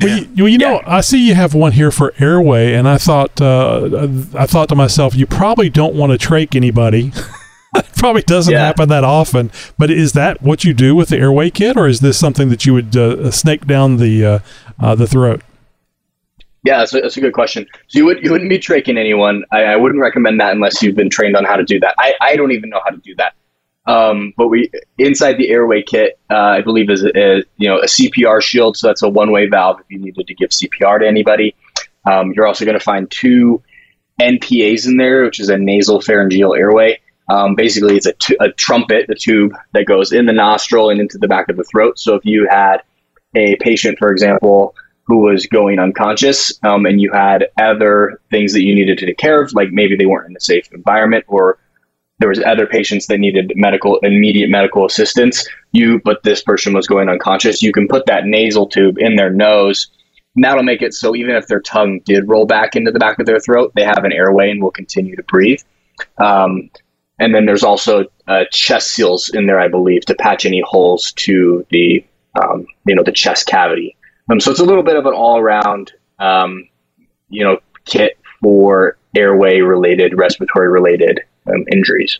Well, you, well, you know, I see you have one here for airway, and I thought, uh, I thought to myself, you probably don't want to trach anybody. [laughs] it probably doesn't Yeah. happen that often. But is that what you do with the airway kit, or is this something that you would uh, snake down the uh, uh, the throat? Yeah, that's a, that's a good question. So you would you wouldn't be traching anyone. I, I wouldn't recommend that unless you've been trained on how to do that. I, I don't even know how to do that. Um, but we inside the airway kit, uh, I believe is, is you know a CPR shield. So that's a one way valve if you needed to give CPR to anybody. Um, you're also going to find two NPAs in there, which is a nasal pharyngeal airway. Um, basically, it's a, trumpet, the tube that goes in the nostril and into the back of the throat. So if you had a patient, for example, who was going unconscious, um, and you had other things that you needed to take care of, like maybe they weren't in a safe environment, or there was other patients that needed medical immediate medical assistance. You, but this person was going unconscious. You can put that nasal tube in their nose. And that'll make it so even if their tongue did roll back into the back of their throat, they have an airway and will continue to breathe. Um, and then there's also uh, chest seals in there, I believe, to patch any holes to the um, you know the chest cavity. Um, so it's a little bit of an all-around um, you know kit for airway related, respiratory related um, injuries.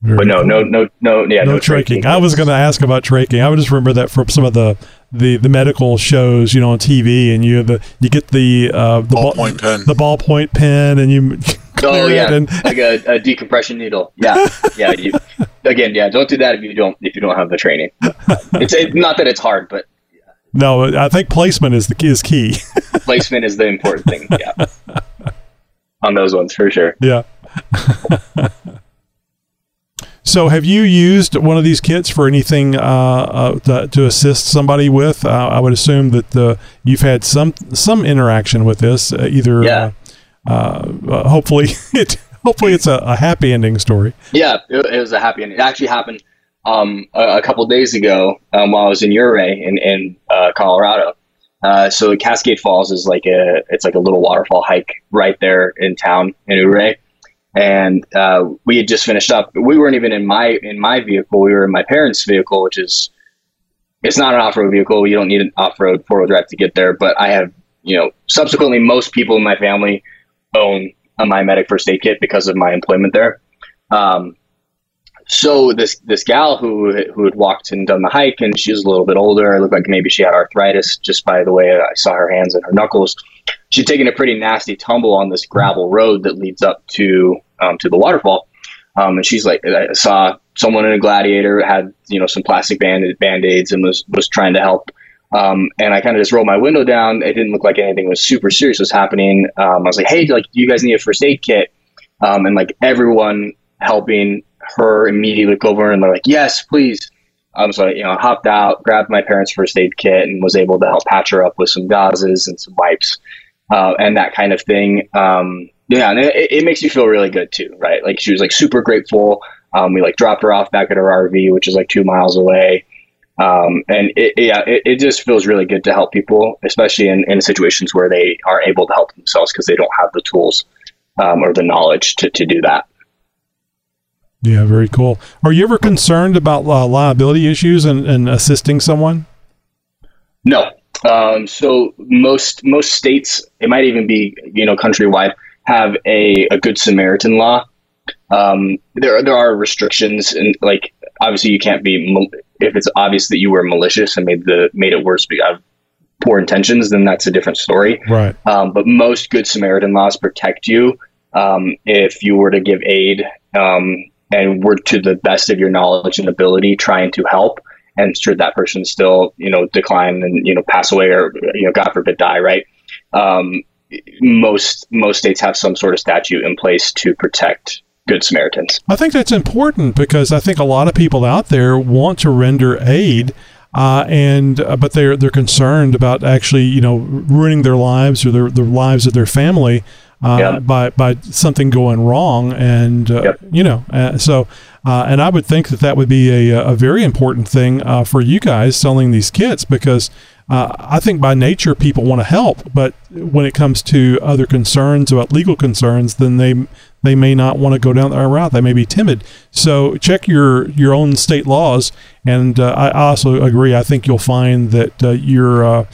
But no, no, no, no, yeah, no, no, traching. traching. I was going to ask about traching. I would just remember that from some of the, the, the medical shows, you know, on TV, and you the you get the uh, the ball- Ballpoint pen. the ballpoint pen, and you [laughs] Oh yeah, and like a, a decompression needle. Yeah, [laughs] yeah. You, again, yeah. Don't do that if you don't if you don't have the training. It's it, not that it's hard, but no, I think placement is the key, is key. [laughs] placement is the important thing. Yeah, on those ones for sure. yeah. [laughs] so, have you used one of these kits for anything uh, uh, to, to assist somebody with? Uh, I would assume that uh, you've had some some interaction with this, uh, either. Yeah. Uh, uh, hopefully, [laughs] it hopefully it's a, a happy ending story. Yeah, it, it was a happy ending. It actually happened um, a, a couple days ago um, while I was in Ouray in, in uh, Colorado. Uh, so Cascade Falls is like a it's like a little waterfall hike right there in town in Ouray, and uh, we had just finished up. We weren't even in my in my vehicle. We were in my parents' vehicle, which is it's not an off-road vehicle. You don't need an off-road four-wheel drive to get there. But I have, you know, subsequently, most people in my family own a My Medic first aid kit because of my employment there. Um, so this this gal who who had walked and done the hike, and she was a little bit older. It looked like maybe she had arthritis just by the way I saw her hands and her knuckles. She'd taken a pretty nasty tumble on this gravel road that leads up to um, to the waterfall. Um, and she's like, I saw someone in a gladiator had you know some plastic band band aids and was was trying to help. Um, and I kind of just rolled my window down. It didn't look like anything was super serious was happening. Um, I was like, hey, like, do you guys need a first aid kit? Um, and like everyone helping her immediately look over and they're like, yes, please. Um, so you know, I hopped out, grabbed my parents' first aid kit, and was able to help patch her up with some gauzes and some wipes uh, and that kind of thing. Um, yeah, and it, it, makes you feel really good too, right? Like she was like super grateful. Um, we like dropped her off back at her RV, which is like two miles away. Um, and it, yeah, it, it, just feels really good to help people, especially in, in situations where they aren't able to help themselves because they don't have the tools um, or the knowledge to, to do that. Yeah, very cool. Are you ever concerned about uh, liability issues and, and assisting someone? No. Um, so most most states, it might even be you know countrywide, have a, a good Samaritan law. Um, there there are restrictions and like obviously you can't be if it's obvious that you were malicious and made the made it worse because of poor intentions, then that's a different story. Right. Um, but most good Samaritan laws protect you um, if you were to give aid um, and were to the best of your knowledge and ability trying to help and should that person still you know decline and you know pass away or you know god forbid die right um, most most states have some sort of statute in place to protect good samaritans i think that's important because i think a lot of people out there want to render aid uh, and uh, but they're they're concerned about actually you know ruining their lives or their, the lives of their family uh, yep. by by something going wrong, and uh, yep. you know, uh, so uh, and I would think that that would be a, a very important thing uh, for you guys selling these kits because uh, I think by nature people want to help, but when it comes to other concerns about legal concerns, then they they may not want to go down that route. They may be timid. So check your your own state laws, and uh, I also agree. I think you'll find that uh, you're uh,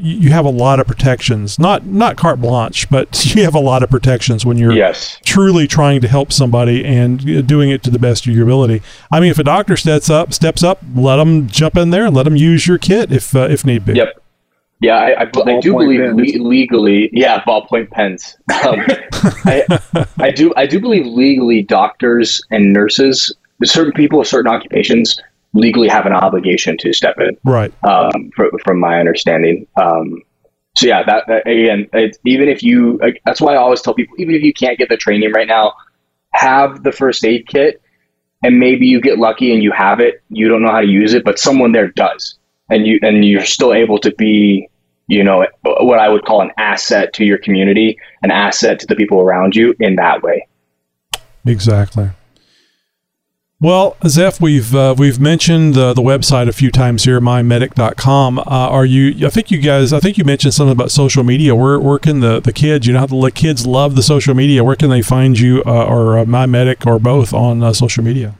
you have a lot of protections. Not not carte blanche, but [laughs] you have a lot of protections when you're yes. truly trying to help somebody and doing it to the best of your ability. I mean, if a doctor steps up, steps up, let them jump in there and let them use your kit if uh, if need be. Yep. Yeah, I, I, I do believe le- legally. Yeah, ballpoint pens. Um, [laughs] I, I do. I do believe legally, doctors and nurses, certain people of certain occupations, legally have an obligation to step in. Right. Um, for, from my understanding. Um, so yeah, that, that again, even if you, like, that's why I always tell people, even if you can't get the training right now, have the first aid kit, and maybe you get lucky and you have it. You don't know how to use it, but someone there does, and you and you're still able to be, you know, what I would call an asset to your community, an asset to the people around you in that way. Exactly. Well, Zeph, we've uh, we've mentioned the, the website a few times here, mymedic.com. Uh, are you? I think you guys. I think you mentioned something about social media. Where where can the, the kids? You know how the kids love the social media. Where can they find you uh, or uh, MyMedic or both on uh, social media?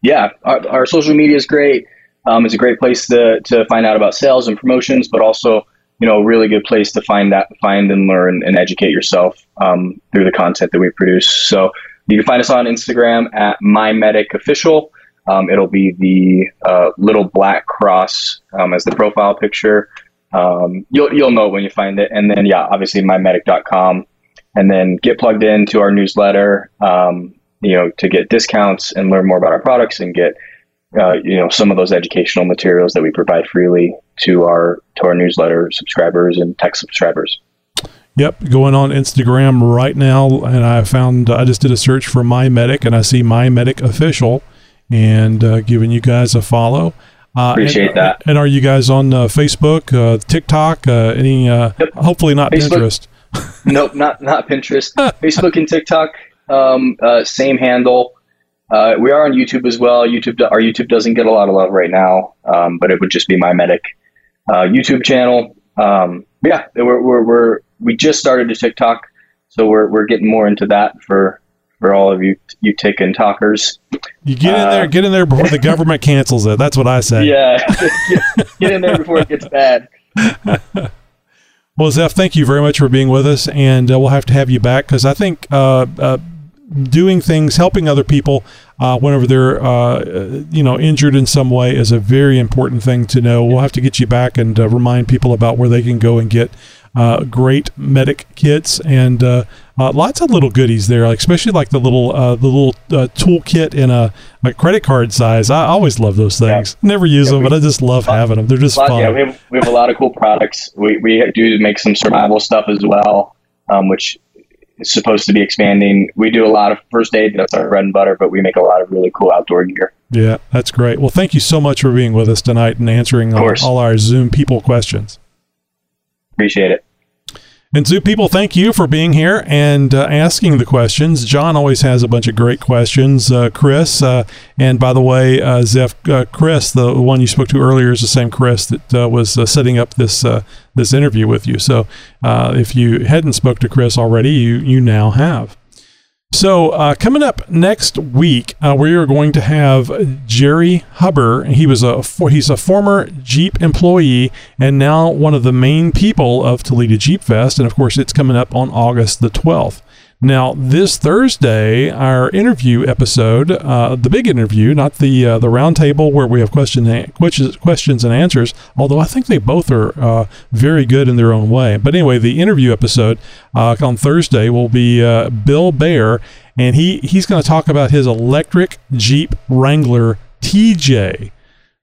Yeah, our, our, social media is great. Um, it's a great place to to find out about sales and promotions, but also you know a really good place to find that find and learn and educate yourself um, through the content that we produce. So you can find us on Instagram at MyMedicOfficial. Um, it'll be the uh, little black cross um, as the profile picture. Um, you'll you'll know when you find it, and then yeah, obviously mymedic.com, and then get plugged into our newsletter. Um, you know, to get discounts and learn more about our products and get uh, you know some of those educational materials that we provide freely to our to our newsletter subscribers and tech subscribers. Yep, going on Instagram right now, and I found I just did a search for My Medic, and I see My Medic official, and uh, giving you guys a follow. Uh, Appreciate and, that. And are you guys on uh, Facebook, uh, TikTok, uh, any? Uh, yep. Hopefully not Facebook. Pinterest. [laughs] nope, not not Pinterest. Facebook and TikTok, um, same handle. we are on YouTube as well. YouTube, our YouTube doesn't get a lot of love right now, um, but it would just be My Medic YouTube channel. Um, yeah, we're, we're, we're we just started to TikTok, so we're we're getting more into that for for all of you you tick and talkers. You get in Uh, there, get in there before the [laughs] government cancels it. That's what I say. Yeah, get, [laughs] get in there before it gets bad. [laughs] Well, Zeph, thank you very much for being with us, and uh, we'll have to have you back because I think uh, uh, doing things, helping other people uh, whenever they're uh, you know injured in some way is a very important thing to know. We'll have to get you back and uh, remind people about where they can go and get uh, great medic kits and uh, uh, lots of little goodies there, especially like the little uh, the little uh, toolkit in a, a credit card size. I always love those things. Never use Yeah, them, but I just love having them. They're just Lot- fun. yeah, we have, we have a lot of cool products. We, we do make some survival stuff as well, um, which is supposed to be expanding. We do a lot of first aid. That's our bread and butter, but we make a lot of really cool outdoor gear. Yeah, that's great. Well, thank you so much for being with us tonight and answering all, all our Zoom people questions. Appreciate it. And Zoom people, thank you for being here and uh, asking the questions. John always has a bunch of great questions. Uh, Chris, uh, and by the way, uh, Zeph, uh, Chris, the one you spoke to earlier, is the same Chris that uh, was setting up this this interview with you. So, if you hadn't spoke to Chris already, you you now have. So, uh, coming up next week, uh, we are going to have Jerry Hubber. He was a for, he's a former Jeep employee and now one of the main people of Toledo Jeep Fest, and of course, it's coming up on August the twelfth. Now, this Thursday, our interview episode, uh, the big interview, not the uh, the roundtable where we have question questions questions and answers. Although I think they both are uh, very good in their own way. But anyway, the interview episode uh, on Thursday will be uh, Bill Bayer, and he he's going to talk about his electric Jeep Wrangler TJ.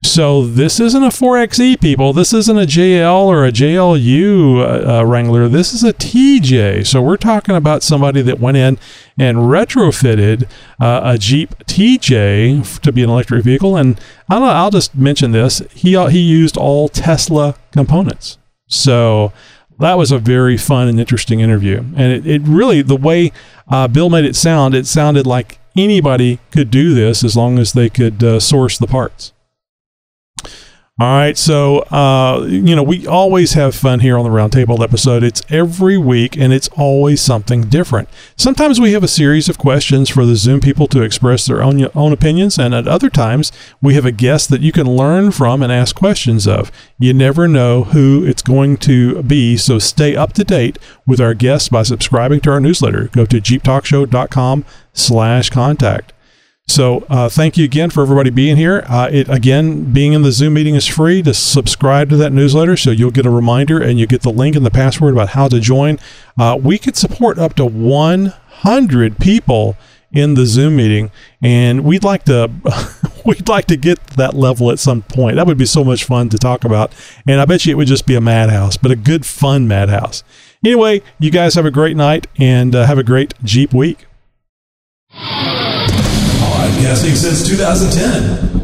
So this isn't a 4xe, people. This isn't a JL or a JLU uh, uh, Wrangler. This is a TJ. So we're talking about somebody that went in and retrofitted uh, a Jeep TJ to be an electric vehicle. And I'll, I'll just mention this: he uh, he used all Tesla components. So that was a very fun and interesting interview. And it, it really, the way uh, Bill made it sound, it sounded like anybody could do this as long as they could uh, source the parts. All right, so uh, you know we always have fun here on the Roundtable episode. It's every week, and it's always something different. Sometimes we have a series of questions for the Zoom people to express their own own opinions, and at other times we have a guest that you can learn from and ask questions of. You never know who it's going to be, so stay up to date with our guests by subscribing to our newsletter. Go to jeeptalkshow.com/contact. So uh, thank you again for everybody being here. Uh, it again, being in the Zoom meeting is free. To subscribe to that newsletter, so you'll get a reminder and you get the link and the password about how to join. Uh, we could support up to 100 people in the Zoom meeting, and we'd like to [laughs] we'd like to get to that level at some point. That would be so much fun to talk about, and I bet you it would just be a madhouse, but a good fun madhouse. Anyway, you guys have a great night and uh, have a great Jeep week. Podcasting since 2010.